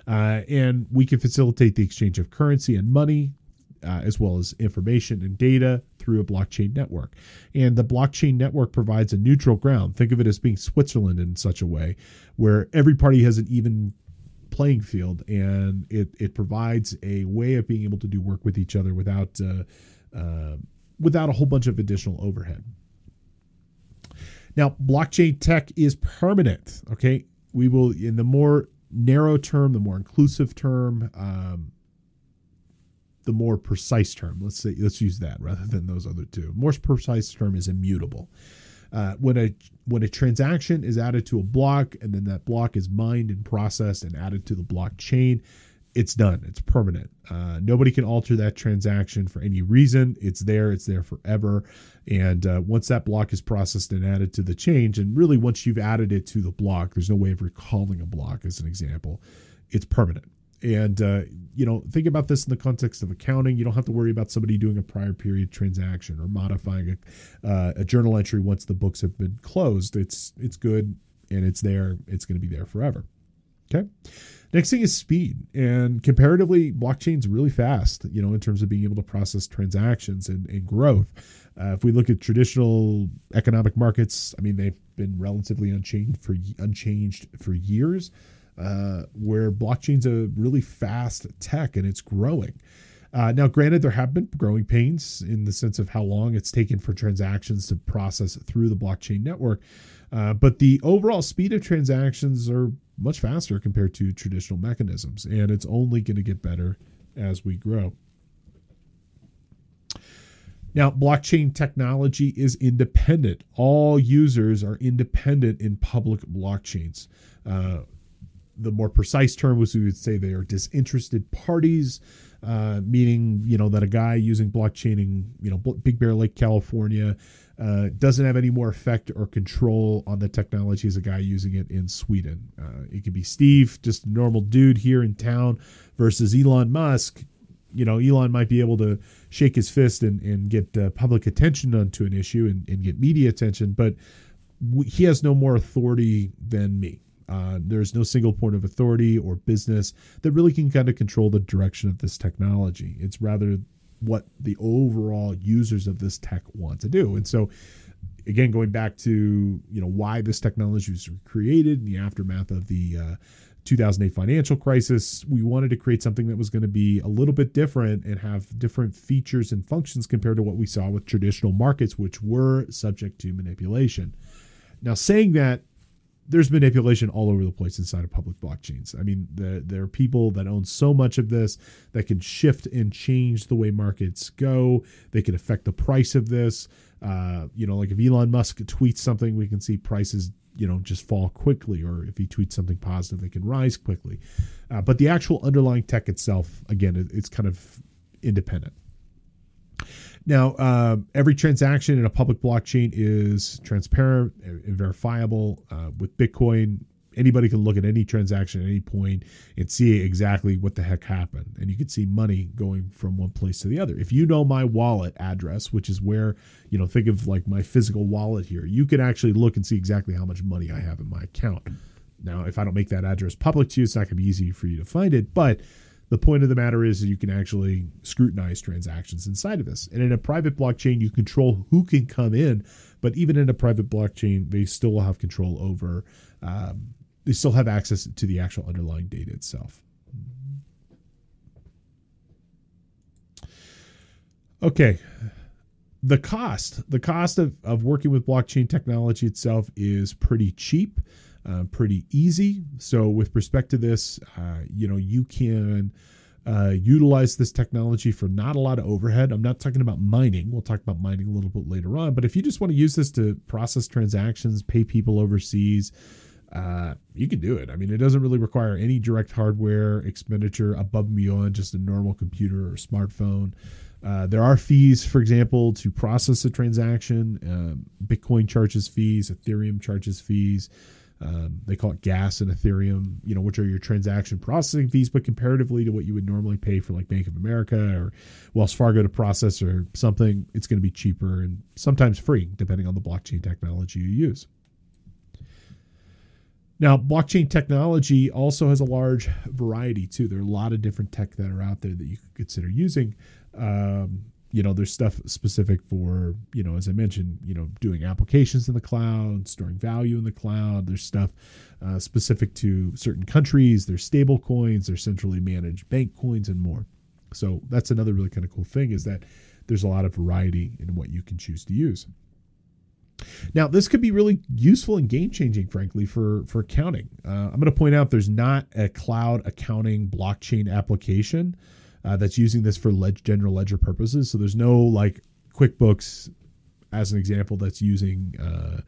Uh, and we can facilitate the exchange of currency and money uh, as well as information and data through a blockchain network. And the blockchain network provides a neutral ground. Think of it as being Switzerland in such a way where every party has an even playing field and it, it provides a way of being able to do work with each other without uh, uh, without a whole bunch of additional overhead. Now, blockchain tech is permanent. Okay, we will in the more narrow term, the more inclusive term, um, the more precise term. Let's say let's use that rather than those other two. More precise term is immutable. Uh, when a when a transaction is added to a block and then that block is mined and processed and added to the blockchain, it's done. It's permanent. Uh, nobody can alter that transaction for any reason. It's there. It's there forever. And uh, once that block is processed and added to the change, and really once you've added it to the block, there's no way of recalling a block as an example. It's permanent and uh, you know think about this in the context of accounting. You don't have to worry about somebody doing a prior period transaction or modifying a, uh, a journal entry once the books have been closed. It's it's good and it's there. It's going to be there forever. Okay? Next thing is speed. And comparatively blockchain's really fast you know in terms of being able to process transactions and, and growth. Uh, if we look at traditional economic markets i mean they've been relatively unchanged for unchanged for years uh, where blockchain's a really fast tech and it's growing. Uh, now, granted, there have been growing pains in the sense of how long it's taken for transactions to process through the blockchain network, uh, but the overall speed of transactions are much faster compared to traditional mechanisms, and it's only going to get better as we grow. Now, blockchain technology is independent. All users are independent in public blockchains. Uh, the more precise term was we would say they are disinterested parties, uh, meaning you know that a guy using blockchain in you know Big Bear Lake, California, uh, doesn't have any more effect or control on the technology as a guy using it in Sweden. Uh, it could be Steve, just a normal dude here in town, versus Elon Musk. You know, Elon might be able to shake his fist and, and get uh, public attention onto an issue and, and get media attention, but he has no more authority than me uh, there's no single point of authority or business that really can kind of control the direction of this technology. It's rather what the overall users of this tech want to do. And so, again, going back to you know why this technology was created in the aftermath of the uh, 2008 financial crisis, we wanted to create something that was going to be a little bit different and have different features and functions compared to what we saw with traditional markets, which were subject to manipulation. Now, saying that there's manipulation all over the place inside of public blockchains. I mean, the, there are people that own so much of this that can shift and change the way markets go. They can affect the price of this. Uh, you know, like if Elon Musk tweets something, we can see prices, you know, just fall quickly, or if he tweets something positive, they can rise quickly. Uh, but the actual underlying tech itself, again, it, it's kind of independent. Now, uh, every transaction in a public blockchain is transparent and verifiable. Uh, with Bitcoin, anybody can look at any transaction at any point and see exactly what the heck happened. And you can see money going from one place to the other. If you know my wallet address, which is where, you know, think of like my physical wallet here, you can actually look and see exactly how much money I have in my account. Now, if I don't make that address public to you, it's not going to be easy for you to find it. But the point of the matter is you can actually scrutinize transactions inside of this. And in a private blockchain, you control who can come in, but even in a private blockchain, they still have control over, um, they still have access to the actual underlying data itself. Okay. The cost, the cost of, of working with blockchain technology itself is pretty cheap uh, pretty easy. So, with respect to this, uh, you know, you can uh, utilize this technology for not a lot of overhead. I'm not talking about mining. We'll talk about mining a little bit later on. But if you just want to use this to process transactions, pay people overseas, uh, you can do it. I mean, it doesn't really require any direct hardware expenditure above and beyond just a normal computer or smartphone. Uh, there are fees, for example, to process a transaction. Um, Bitcoin charges fees, Ethereum charges fees. Um, they call it gas in Ethereum, you know, which are your transaction processing fees, but comparatively to what you would normally pay for like Bank of America or Wells Fargo to process or something, it's going to be cheaper and sometimes free, depending on the blockchain technology you use. Now, blockchain technology also has a large variety too. There are a lot of different tech that are out there that you could consider using. Um, you know, there's stuff specific for, you know, as I mentioned, you know, doing applications in the cloud, storing value in the cloud. There's stuff uh, specific to certain countries. There's stable coins, there's centrally managed bank coins, and more. So that's another really kind of cool thing is that there's a lot of variety in what you can choose to use. Now, this could be really useful and game changing, frankly, for for accounting. Uh, I'm going to point out there's not a cloud accounting blockchain application uh, that's using this for general ledger purposes. So there's no like QuickBooks, as an example, that's using uh,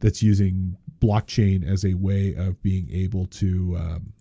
that's using blockchain as a way of being able to um,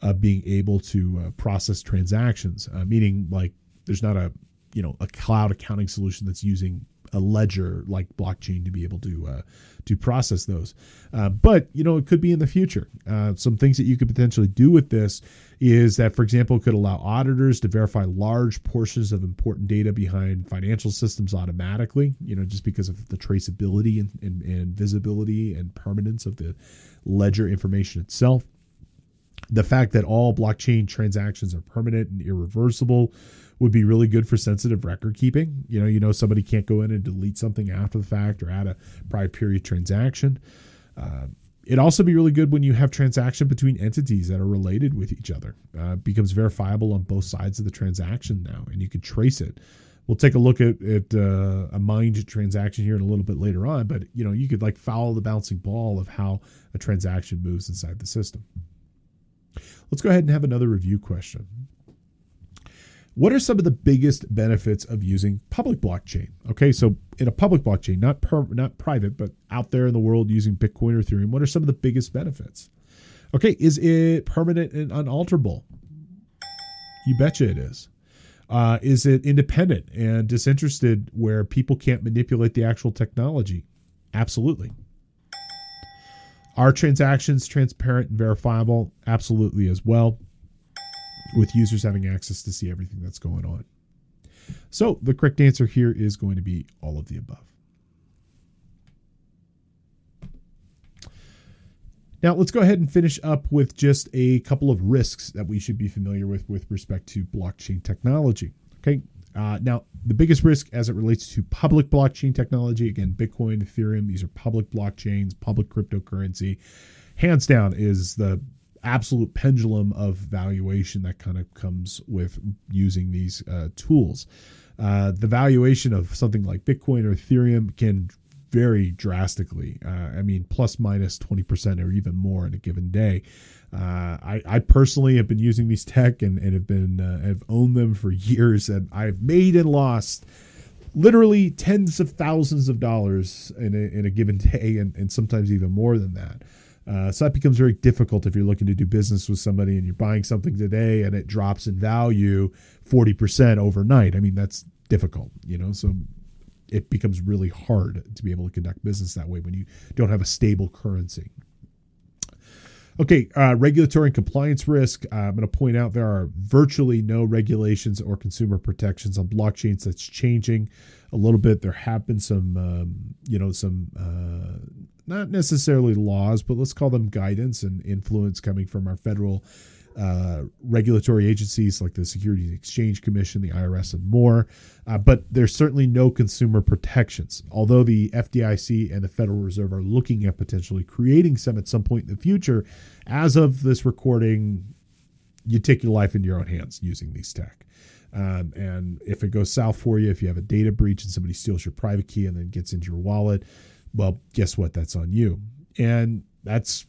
uh, being able to uh, process transactions. Uh, meaning, like, there's not a you know a cloud accounting solution that's using a ledger like blockchain to be able to uh, to process those. Uh, but you know, it could be in the future. Uh, some things that you could potentially do with this is that, for example, could allow auditors to verify large portions of important data behind financial systems automatically. You know, just because of the traceability and, and, and visibility and permanence of the ledger information itself. The fact that all blockchain transactions are permanent and irreversible would be really good for sensitive record keeping. You know, you know somebody can't go in and delete something after the fact or add a prior period transaction. Uh, it'd also be really good when you have transaction between entities that are related with each other. Uh, becomes verifiable on both sides of the transaction now, and you can trace it. We'll take a look at, at uh, a mined transaction here in a little bit later on, but you know you could like follow the bouncing ball of how a transaction moves inside the system. Let's go ahead and have another review question. What are some of the biggest benefits of using public blockchain? Okay, so in a public blockchain, not per, not private, but out there in the world using Bitcoin or Ethereum, what are some of the biggest benefits? Okay, is it permanent and unalterable? You betcha it is. Uh, is it independent and disinterested where people can't manipulate the actual technology? Absolutely. Are transactions transparent and verifiable? Absolutely as well with users having access to see everything that's going on. So the correct answer here is going to be all of the above. Now let's go ahead and finish up with just a couple of risks that we should be familiar with with respect to blockchain technology. Okay. Uh, now, the biggest risk as it relates to public blockchain technology, again, Bitcoin, Ethereum, these are public blockchains, public cryptocurrency, hands down is the absolute pendulum of valuation that kind of comes with using these uh, tools. Uh, the valuation of something like Bitcoin or Ethereum can vary drastically. Uh, I mean, plus minus 20% or even more in a given day. Uh, I, I, personally have been using these tech and, and have been uh, have owned them for years, and I've made and lost literally tens of thousands of dollars in a, in a given day, and, and sometimes even more than that. Uh, so that becomes very difficult if you're looking to do business with somebody and you're buying something today and it drops in value 40% overnight. I mean, that's difficult, you know, so it becomes really hard to be able to conduct business that way when you don't have a stable currency. Okay, uh, regulatory and compliance risk. Uh, I'm going to point out there are virtually no regulations or consumer protections on blockchains. That's changing a little bit. There have been some, um, you know, some uh, not necessarily laws, but let's call them guidance and influence coming from our federal uh, regulatory agencies like the Securities Exchange Commission, the IRS, and more. Uh, but there's certainly no consumer protections. Although the FDIC and the Federal Reserve are looking at potentially creating some at some point in the future, as of this recording, you take your life into your own hands using these tech. Um, and if it goes south for you, if you have a data breach and somebody steals your private key and then gets into your wallet, well, guess what? That's on you. And that's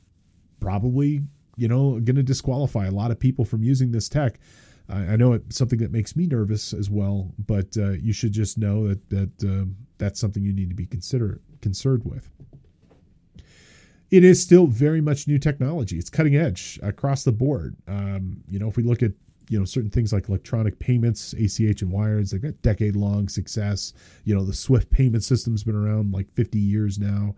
probably, you know, going to disqualify a lot of people from using this tech. I know it's something that makes me nervous as well, but uh, you should just know that that uh, that's something you need to be consider concerned with. It is still very much new technology. It's cutting edge across the board. Um, you know, if we look at you know certain things like electronic payments ach and wires they've got decade long success you know the swift payment system's been around like 50 years now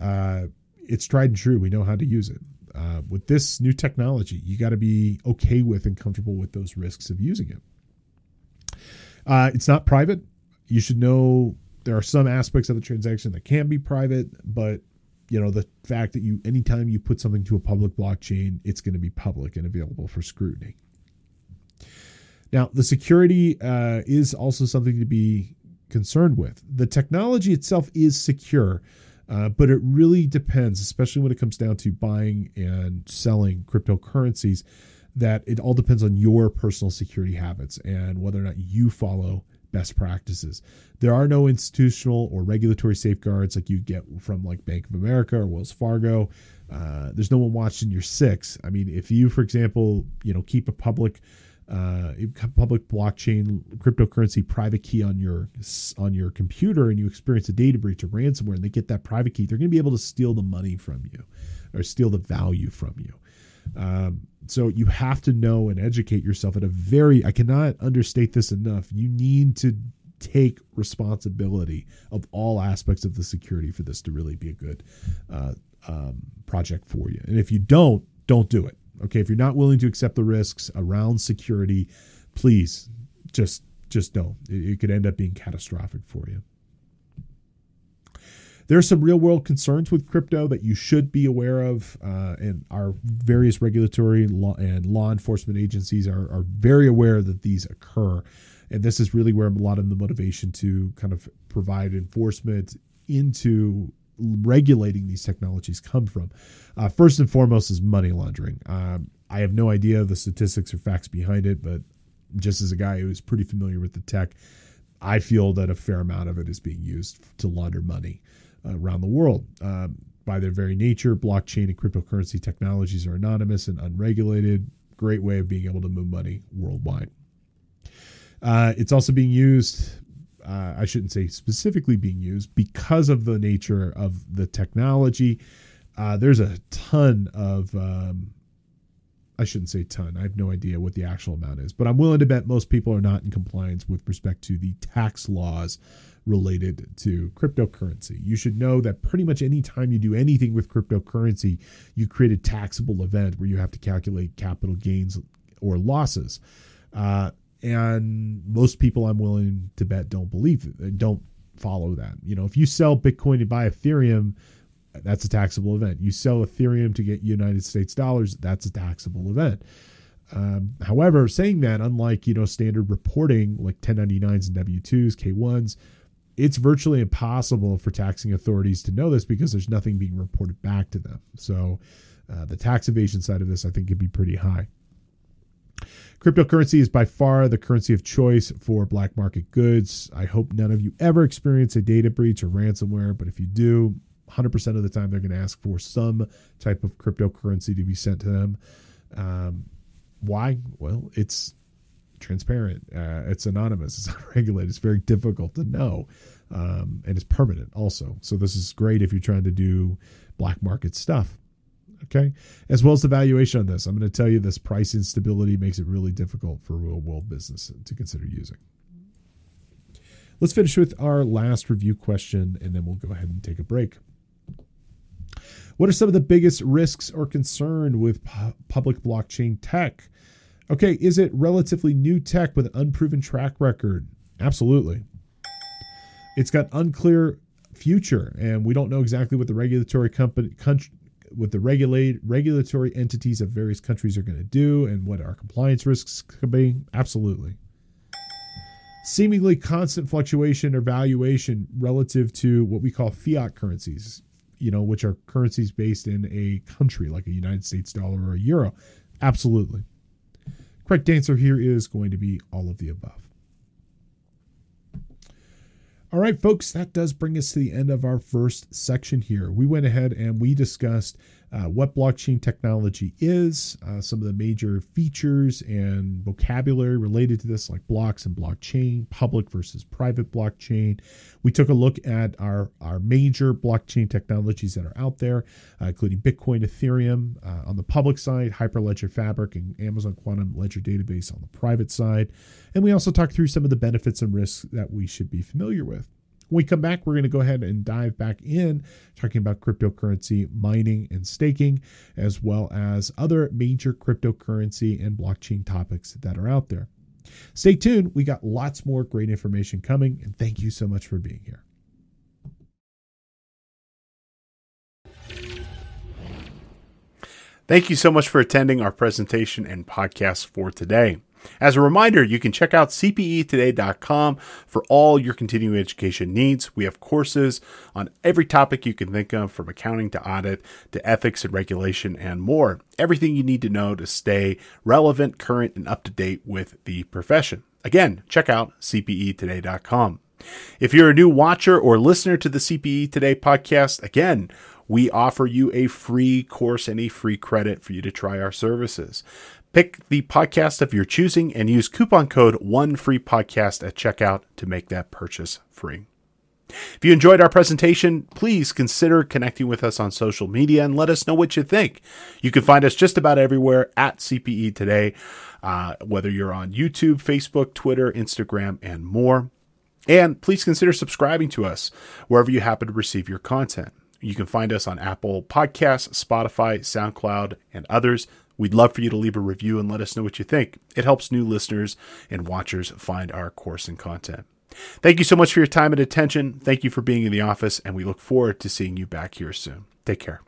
uh, it's tried and true. We know how to use it. Uh, with this new technology, you got to be okay with and comfortable with those risks of using it. Uh, it's not private. You should know there are some aspects of the transaction that can be private, but you know the fact that you anytime you put something to a public blockchain, it's going to be public and available for scrutiny. Now, the security uh, is also something to be concerned with. The technology itself is secure, uh, but it really depends, especially when it comes down to buying and selling cryptocurrencies, that it all depends on your personal security habits and whether or not you follow best practices. There are no institutional or regulatory safeguards like you get from like Bank of America or Wells Fargo. Uh, there's no one watching your six. I mean, if you, for example, you know, keep a public uh, public blockchain cryptocurrency private key on your on your computer and you experience a data breach or ransomware and they get that private key, they're going to be able to steal the money from you or steal the value from you. Um, so you have to know and educate yourself at a very, I cannot understate this enough. You need to take responsibility of all aspects of the security for this to really be a good uh, um, project for you. And if you don't, don't do it. Okay. If you're not willing to accept the risks around security, please just, just don't. It, it could end up being catastrophic for you. There are some real world concerns with crypto that you should be aware of, uh, and our various regulatory law and law enforcement agencies are, are very aware that these occur. And this is really where a lot of the motivation to kind of provide enforcement into regulating these technologies come from. Uh, first and foremost is money laundering. Um, I have no idea of the statistics or facts behind it, but just as a guy who's pretty familiar with the tech, I feel that a fair amount of it is being used to launder money uh, around the world. Um, by their very nature, blockchain and cryptocurrency technologies are anonymous and unregulated. Great way of being able to move money worldwide. Uh, it's also being used, uh, I shouldn't say specifically being used, because of the nature of the technology. Uh, there's a ton of, um, I shouldn't say ton, I have no idea what the actual amount is, but I'm willing to bet most people are not in compliance with respect to the tax laws related to cryptocurrency. You should know that pretty much any time you do anything with cryptocurrency, you create a taxable event where you have to calculate capital gains or losses. Uh, and most people, I'm willing to bet, don't believe it, don't follow that. You know, if you sell Bitcoin to buy Ethereum, that's a taxable event. You sell Ethereum to get United States dollars, that's a taxable event. Um, however, saying that, unlike you know standard reporting like 1099s and W2s, K1s, it's virtually impossible for taxing authorities to know this because there's nothing being reported back to them. So uh, the tax evasion side of this, I think, could be pretty high. Cryptocurrency is by far the currency of choice for black market goods. I hope none of you ever experience a data breach or ransomware, but if you do, 100% of the time they're going to ask for some type of cryptocurrency to be sent to them. Um, why? Well, it's transparent. Uh, it's anonymous. It's unregulated. It's very difficult to know, um, and it's permanent also. So this is great if you're trying to do black market stuff. Okay, as well as the valuation on this. I'm going to tell you this price instability makes it really difficult for real world business to consider using. Let's finish with our last review question, and then we'll go ahead and take a break. What are some of the biggest risks or concern with pu- public blockchain tech? Okay, is it relatively new tech with an unproven track record? Absolutely. It's got unclear future, and we don't know exactly what the regulatory company country, what the regulate regulatory entities of various countries are going to do, and what our compliance risks could be. Absolutely. Seemingly constant fluctuation or valuation relative to what we call fiat currencies, you know, which are currencies based in a country like a United States dollar or a euro. Absolutely. Correct answer here is going to be all of the above. All right, folks, that does bring us to the end of our first section here. We went ahead and we discussed uh, what blockchain technology is, uh, some of the major features and vocabulary related to this, like blocks and blockchain, public versus private blockchain. We took a look at our, our major blockchain technologies that are out there, uh, including Bitcoin, Ethereum uh, on the public side, Hyperledger Fabric, and Amazon Quantum Ledger Database on the private side. And we also talked through some of the benefits and risks that we should be familiar with. When we come back, we're going to go ahead and dive back in talking about cryptocurrency mining and staking, as well as other major cryptocurrency and blockchain topics that are out there. Stay tuned. We got lots more great information coming, and thank you so much for being here. Thank you so much for attending our presentation and podcast for today. As a reminder, you can check out cpetoday.com for all your continuing education needs. We have courses on every topic you can think of, from accounting to audit to ethics and regulation and more. Everything you need to know to stay relevant, current, and up to date with the profession. Again, check out cpetoday.com. If you're a new watcher or listener to the CPE Today podcast, again, we offer you a free course and a free credit for you to try our services. Pick the podcast of your choosing and use coupon code one free podcast at checkout to make that purchase free. If you enjoyed our presentation, please consider connecting with us on social media and let us know what you think. You can find us just about everywhere at CPE Today, uh, whether you're on YouTube, Facebook, Twitter, Instagram, and more. And please consider subscribing to us wherever you happen to receive your content. You can find us on Apple Podcasts, Spotify, SoundCloud, and others. We'd love for you to leave a review and let us know what you think. It helps new listeners and watchers find our course and content. Thank you so much for your time and attention. Thank you for being in the office, and we look forward to seeing you back here soon. Take care.